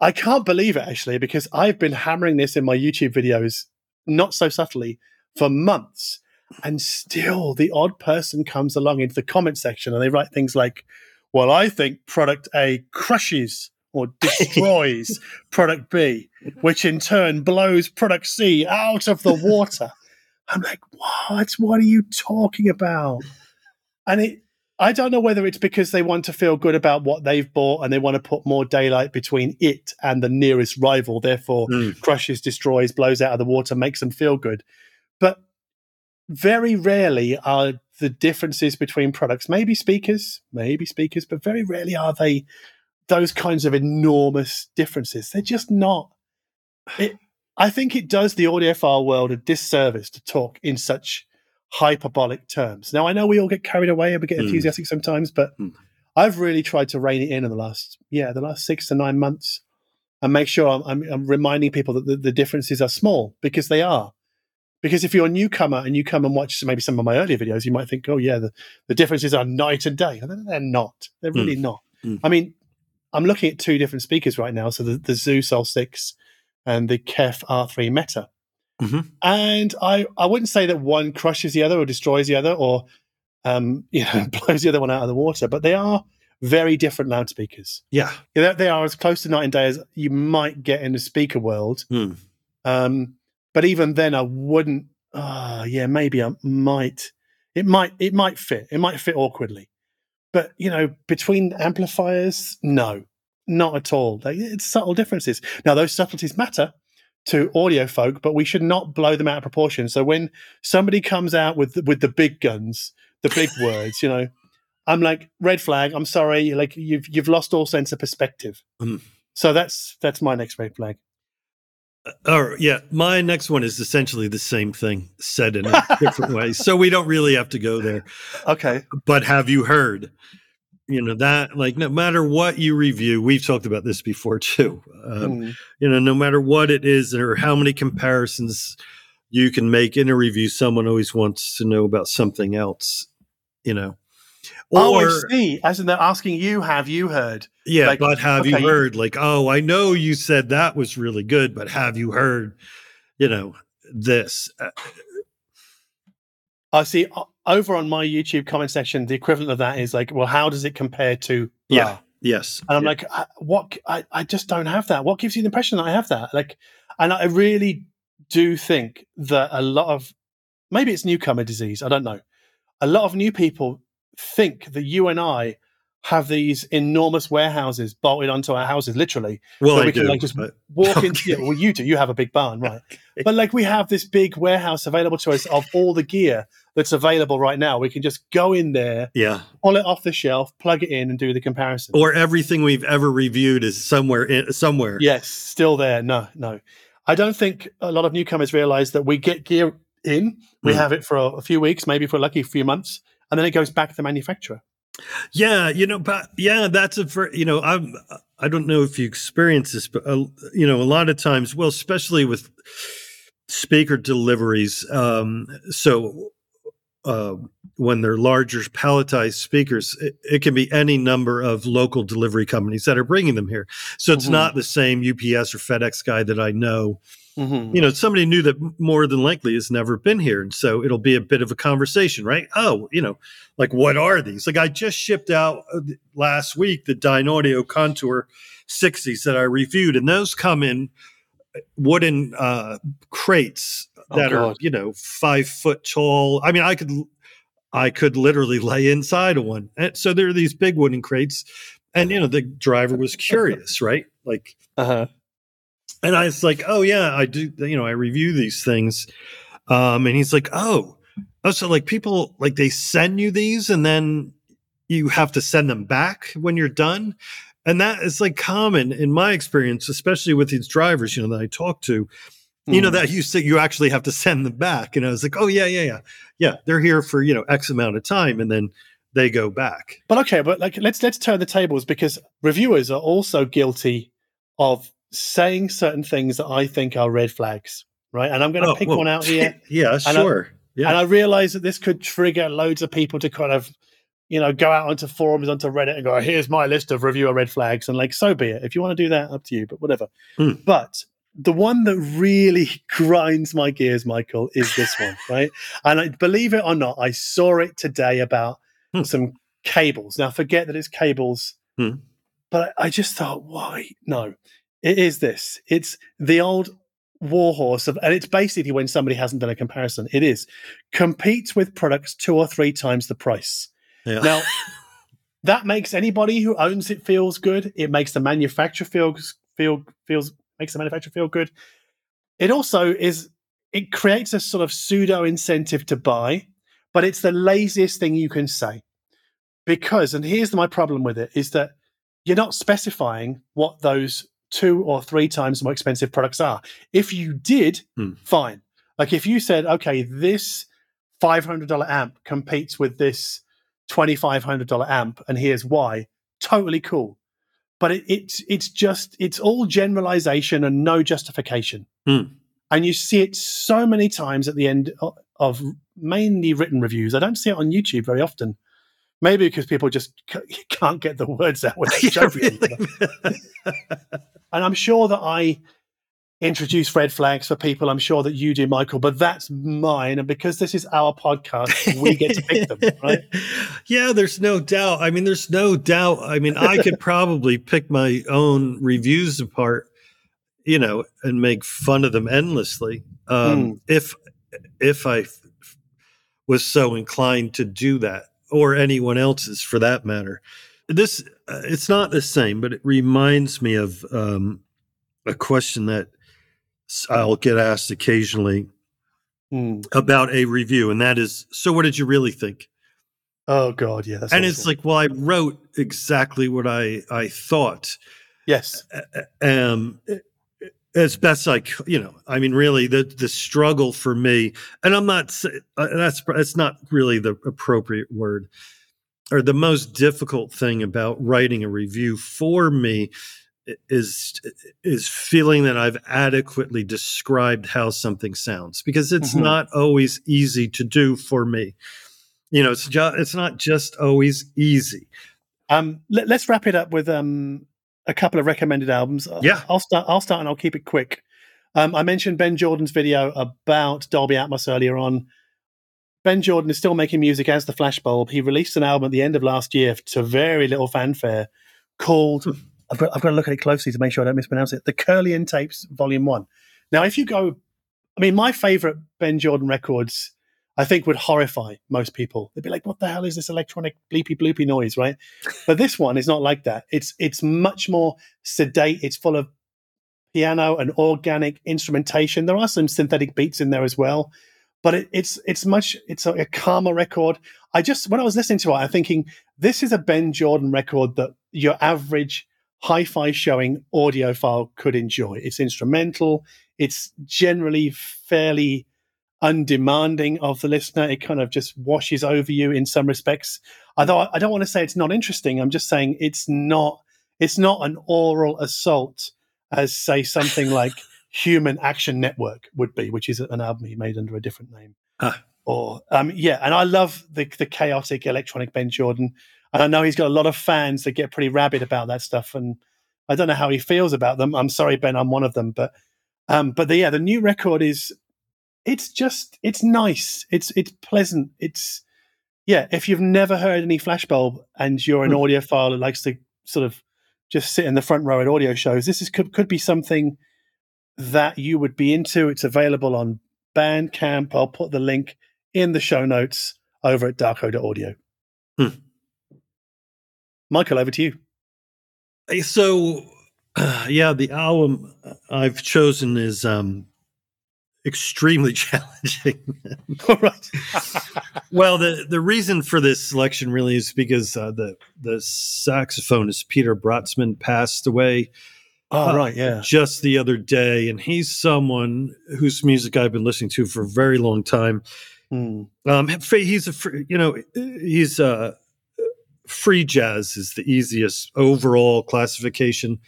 I can't believe it actually because I've been hammering this in my YouTube videos, not so subtly, for months, and still the odd person comes along into the comment section and they write things like, "Well, I think product A crushes or destroys product B, which in turn blows product C out of the water. I'm like, what? What are you talking about? And it, I don't know whether it's because they want to feel good about what they've bought and they want to put more daylight between it and the nearest rival. Therefore, Mm. crushes, destroys, blows out of the water, makes them feel good. But very rarely are the differences between products, maybe speakers, maybe speakers, but very rarely are they those kinds of enormous differences. They're just not. It, I think it does the audiophile world a disservice to talk in such hyperbolic terms. Now, I know we all get carried away and we get Mm. enthusiastic sometimes, but Mm. I've really tried to rein it in in the last, yeah, the last six to nine months and make sure I'm, I'm, I'm reminding people that the, the differences are small because they are. Because if you're a newcomer and you come and watch maybe some of my earlier videos, you might think, oh, yeah, the, the differences are night and day. And they're not. They're really not. Mm. I mean, I'm looking at two different speakers right now. So the, the Zu Soul 6 and the Kef R3 Meta. Mhm. And I, I wouldn't say that one crushes the other or destroys the other or um, you know, blows the other one out of the water, but they are very different loudspeakers. Yeah. Yeah, They they are as close to night and day as you might get in the speaker world. Hmm. Um, but even then, I wouldn't. Ah, yeah, maybe I might. It might. It might fit. It might fit awkwardly. But you know, between amplifiers, no, not at all. It's subtle differences. Now, those subtleties matter to audio folk, but we should not blow them out of proportion. So when somebody comes out with with the big guns, the big words, you know, I'm like red flag. I'm sorry, like you've you've lost all sense of perspective. Mm. So that's that's my next red flag. Or yeah, my next one is essentially the same thing said in a different way. So we don't really have to go there. Okay. But have you heard? You know that like no matter what you review, we've talked about this before too. Um, Mm. you know, no matter what it is or how many comparisons you can make in a review, someone always wants to know about something else. You know, oh, I or see. As in they're asking you, have you heard? yeah, like, but have okay, you you- heard? Like, oh, I know you said that was really good, but have you heard? You know this. Uh, I see. Over on my YouTube comment section, the equivalent of that is like, well, how does it compare to? Yeah. blah? yes, And I'm Yeah. like, I, what? I, I just don't have that. What gives you the impression that I have that? Like, and I really do think that a lot of maybe it's newcomer disease. I don't know. A lot of new people think that you and I have these enormous warehouses bolted onto our houses, literally. well, that I we can, do. like, just but- Walk. Okay. Yeah, well, you do. You have a big barn, right? But like, we have this big warehouse available to us of all the gear that's available right now. We can just go in there, yeah, pull it off the shelf, plug it in, and do the comparison. or everything we've ever reviewed is somewhere in, somewhere. Yes, still there. No, no. I don't think a lot of newcomers realize that we get gear in, we Mm. have it for a, a few weeks, maybe for a lucky few months, and then it goes back to the manufacturer. Yeah, you know, but yeah, that's a ver- you know, I'm I don't know if you experience this, but uh, you know, a lot of times, well, especially with speaker deliveries, um, so uh, when they're larger palletized speakers, it, it can be any number of local delivery companies that are bringing them here. So it's Mhm. not the same UPS or FedEx guy that I know Mm-hmm. you know, somebody new that more than likely has never been here. And so it'll be a bit of a conversation, right? Oh, you know, like what are these? Like I just shipped out uh, last week the Dynaudio Contour 60s that I reviewed, and those come in wooden uh, crates Oh, that are, you know, five foot tall. I mean, I could, I could literally lay inside of one. And so there are these big wooden crates. And, you know, the driver was curious, right? Like, Uh-huh. And I was like, "Oh yeah, I do. You know, I review these things." Um, and he's like, "Oh, oh, so like people like they send you these, and then you have to send them back when you're done." And that is like common in my experience, especially with these drivers, you know, that I talk to. You know Mhm. that you say you actually have to send them back, and I was like, "Oh yeah, yeah, yeah, yeah. They're here for you know X amount of time, and then they go back." But okay, but like let's let's turn the tables because reviewers are also guilty of saying certain things that I think are red flags, right? And I'm going to Oh, pick well, one out here. yeah, I- sure. yeah. And I realize that this could trigger loads of people to kind of, you know, go out onto forums, onto Reddit and go, here's my list of reviewer red flags. And like, so be it. If you want to do that, up to you, but whatever. Hmm. But the one that really grinds my gears, Michael, is this one, right? And I, believe it or not, I saw it today about Hmm. some cables. Now, forget that it's cables, Hmm. but I just thought, why? No, it is this. It's the old warhorse of, and it's basically when somebody hasn't done a comparison. It is compete with products two or three times the price. Yeah. Now, that makes anybody who owns it feels good. It makes the manufacturer feel feel feels makes the manufacturer feel good. It also is it creates a sort of pseudo incentive to buy, but it's the laziest thing you can say. Because, and here's my problem with it, is that you're not specifying what those two or three times more expensive products are. If you did, Hmm. fine. Like if you said, okay, this $500 amp competes with this $2,500 amp, and here's why, totally cool. But it, it's it's just it's all generalization and no justification, Hmm. and you see it so many times at the end of, of mainly written reviews. I don't see it on YouTube very often. Maybe because people just c- can't get the words out without really. And I'm sure that I introduce red flags for people. I'm sure that you do, Michael, but that's mine. And because this is our podcast, we get to pick them, right? Yeah, there's no doubt. I mean, there's no doubt. I mean, I could probably pick my own reviews apart, you know, and make fun of them endlessly um, if if I f- was so inclined to do that, or anyone else's for that matter. This uh, it's not the same, but it reminds me of um, a question that I'll get asked occasionally Hmm. about a review, and that is, so what did you really think? Oh God, yeah. And it's like, well, I wrote exactly what I I thought, yes, um, as best I, you know. I mean, really, the the struggle for me, and I'm not uh, that's that's not really the appropriate word, or the most difficult thing about writing a review for me is is feeling that I've adequately described how something sounds because it's Mhm. not always easy to do for me. You know, it's just it's not just always easy. Um, let, us wrap it up with um, a couple of recommended albums. Uh, Yeah. I'll start. I'll start, and I'll keep it quick. Um, I mentioned Benn Jordan's video about Dolby Atmos earlier on. Benn Jordan is still making music as the Flashbulb. He released an album at the end of last year to very little fanfare called. Hmm. I've got, I've got to look at it closely to make sure I don't mispronounce it. The Kirlian Tapes, Volume One. Now, if you go, I mean, my favorite Benn Jordan records, I think, would horrify most people. They'd be like, "What the hell is this electronic bleepy bloopy noise?" Right? But this one is not like that. It's it's much more sedate. It's full of piano and organic instrumentation. There are some synthetic beats in there as well, but it, it's it's much it's a, a calmer record. I just when I was listening to it, I'm thinking this is a Benn Jordan record that your average hi-fi showing audiophile could enjoy. It's instrumental. It's generally fairly undemanding of the listener. It kind of just washes over you in some respects. Although I don't want to say it's not interesting. I'm just saying it's not. It's not an oral assault as say something like Human Action Network would be, which is an album he made under a different name. Ah. Or um, yeah, and I love the the chaotic electronic Benn Jordan, and I know he's got a lot of fans that get pretty rabid about that stuff, and I don't know how he feels about them. I'm sorry, Benn, I'm one of them, but um, but the, yeah, the new record is it's just it's nice, it's it's pleasant, it's yeah. If you've never heard any Flashbulb and you're an Hmm. audiophile that likes to sort of just sit in the front row at audio shows, this is could could be something that you would be into. It's available on Bandcamp. I'll put the link in the show notes over at darko.audio. Hmm. Michael, over to you. So, uh, yeah, the album I've chosen is um, extremely challenging. All right. well, the the reason for this selection really is because uh, the the saxophonist Peter Brötzmann passed away oh, Uh, right. Yeah. just the other day, and he's someone whose music I've been listening to for a very long time. Hmm. Um, he's a you know he's uh, free jazz is the easiest overall classification.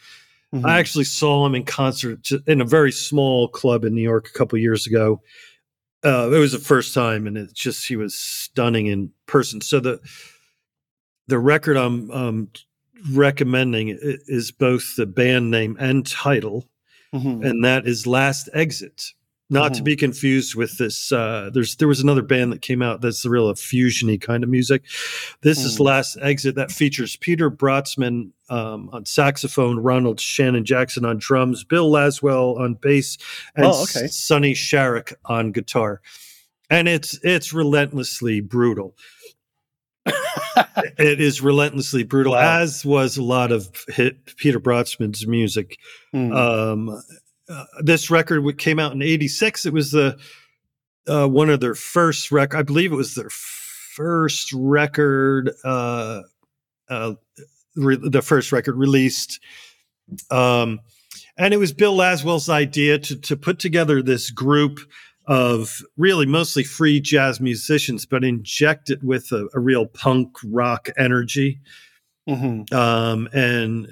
Mhm. I actually saw him in concert in a very small club in New York a couple years ago. Uh, it was the first time, and it's just he was stunning in person. So the the record I'm um, recommending is both the band name and title, Mhm. and that is Last Exit. Not to be confused with this. Uh, there's there was another band that came out that's the real fusiony kind of music. This is Mm. Last Exit that features Peter Brötzmann um, on saxophone, Ronald Shannon Jackson on drums, Bill Laswell on bass, and Oh, okay. Sonny Sharrock on guitar. And it's it's relentlessly brutal. It is relentlessly brutal, Wow. as was a lot of hit Peter Brötzmann's music. Mm. Um, uh, this record came out in '86. It was the uh, one of their first record. I believe it was their first record. Uh, uh, re- the first record released, um, and it was Bill Laswell's idea to to put together this group of really mostly free jazz musicians, but inject it with a, a real punk rock energy Mhm. um, and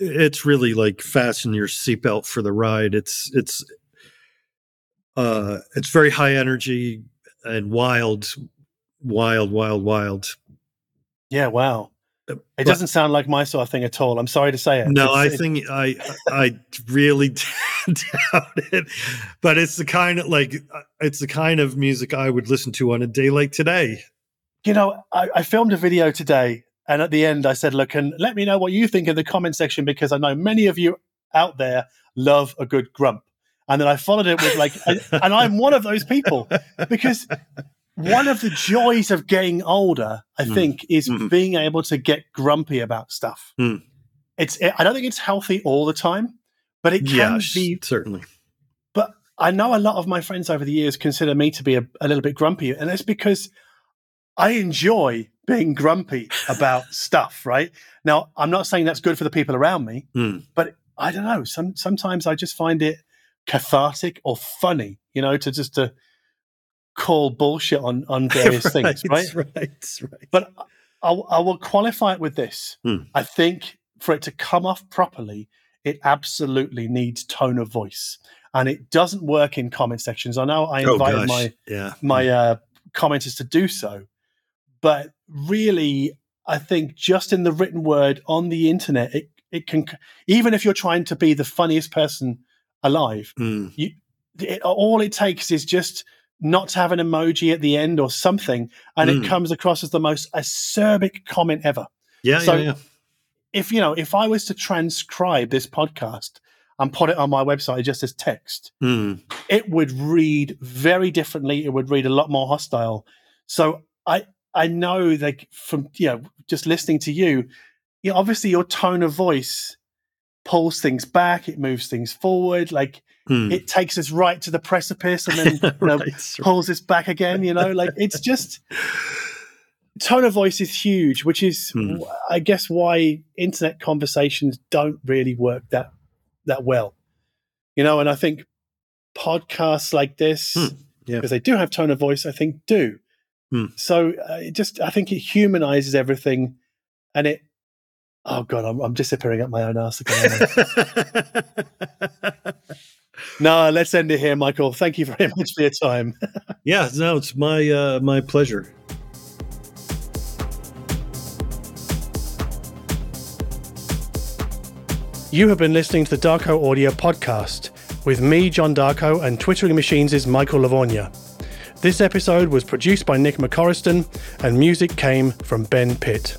it's really like fasten your seatbelt for the ride. It's it's uh, it's very high energy and wild, wild, wild, wild. Yeah, wow. Uh, It but- doesn't sound like my sort of thing at all. I'm sorry to say it. No, It's- I it- think I I really doubt it, but it's the kind of like uh, it's the kind of music I would listen to on a day like today. you know, I, I filmed a video today, and at the end, I said, "Look, and let me know what you think in the comment section because I know many of you out there love a good grump." And then I followed it with like, and, and I'm one of those people because one of the joys of getting older, I Mm. think, is Mhm. being able to get grumpy about stuff. Mm. It's, I don't think it's healthy all the time, but it can Yes, be certainly. but I know a lot of my friends over the years consider me to be a, a little bit grumpy, and that's because I enjoy being grumpy about stuff. Right now, I'm not saying that's good for the people around me, Mm. but I don't know. Some sometimes I just find it cathartic or funny, you know, to just to call bullshit on on various things, right? Right, right. But I, I will qualify it with this. Hmm. I think for it to come off properly, it absolutely needs tone of voice, and it doesn't work in comment sections. I know I Oh invited gosh, my yeah, my uh, commenters to do so, but really, I think just in the written word on the internet, it it can even if you're trying to be the funniest person alive, Mm. it, all it takes is just not to have an emoji at the end or something, and Mm. it comes across as the most acerbic comment ever. yeah, So- yeah, yeah. If you know, if I was to transcribe this podcast and put it on my website just as text, Mm. it would read very differently. It would read a lot more hostile. So I I know that from you know just listening to you, you know, obviously your tone of voice pulls things back, it moves things forward, like Mm. it takes us right to the precipice and then you know, Right, right. pulls us back again. You know, like it's just tone of voice is huge, which is Hmm. I guess why internet conversations don't really work that that well. You know, and I think podcasts like this, Hmm. Yeah. because they do have tone of voice, I think do. Hmm. So uh, it just, I think it humanizes everything, and it. Oh god, I'm, I'm disappearing up my own ass again. no, let's end it here, Michael. Thank you very much for your time. yeah, no, it's my uh, my pleasure. You have been listening to the Darko Audio Podcast with me, John Darko, and Twittering Machines' is Michael Lavorgna. This episode was produced by Nick McCorriston, and music came from Ben Pit.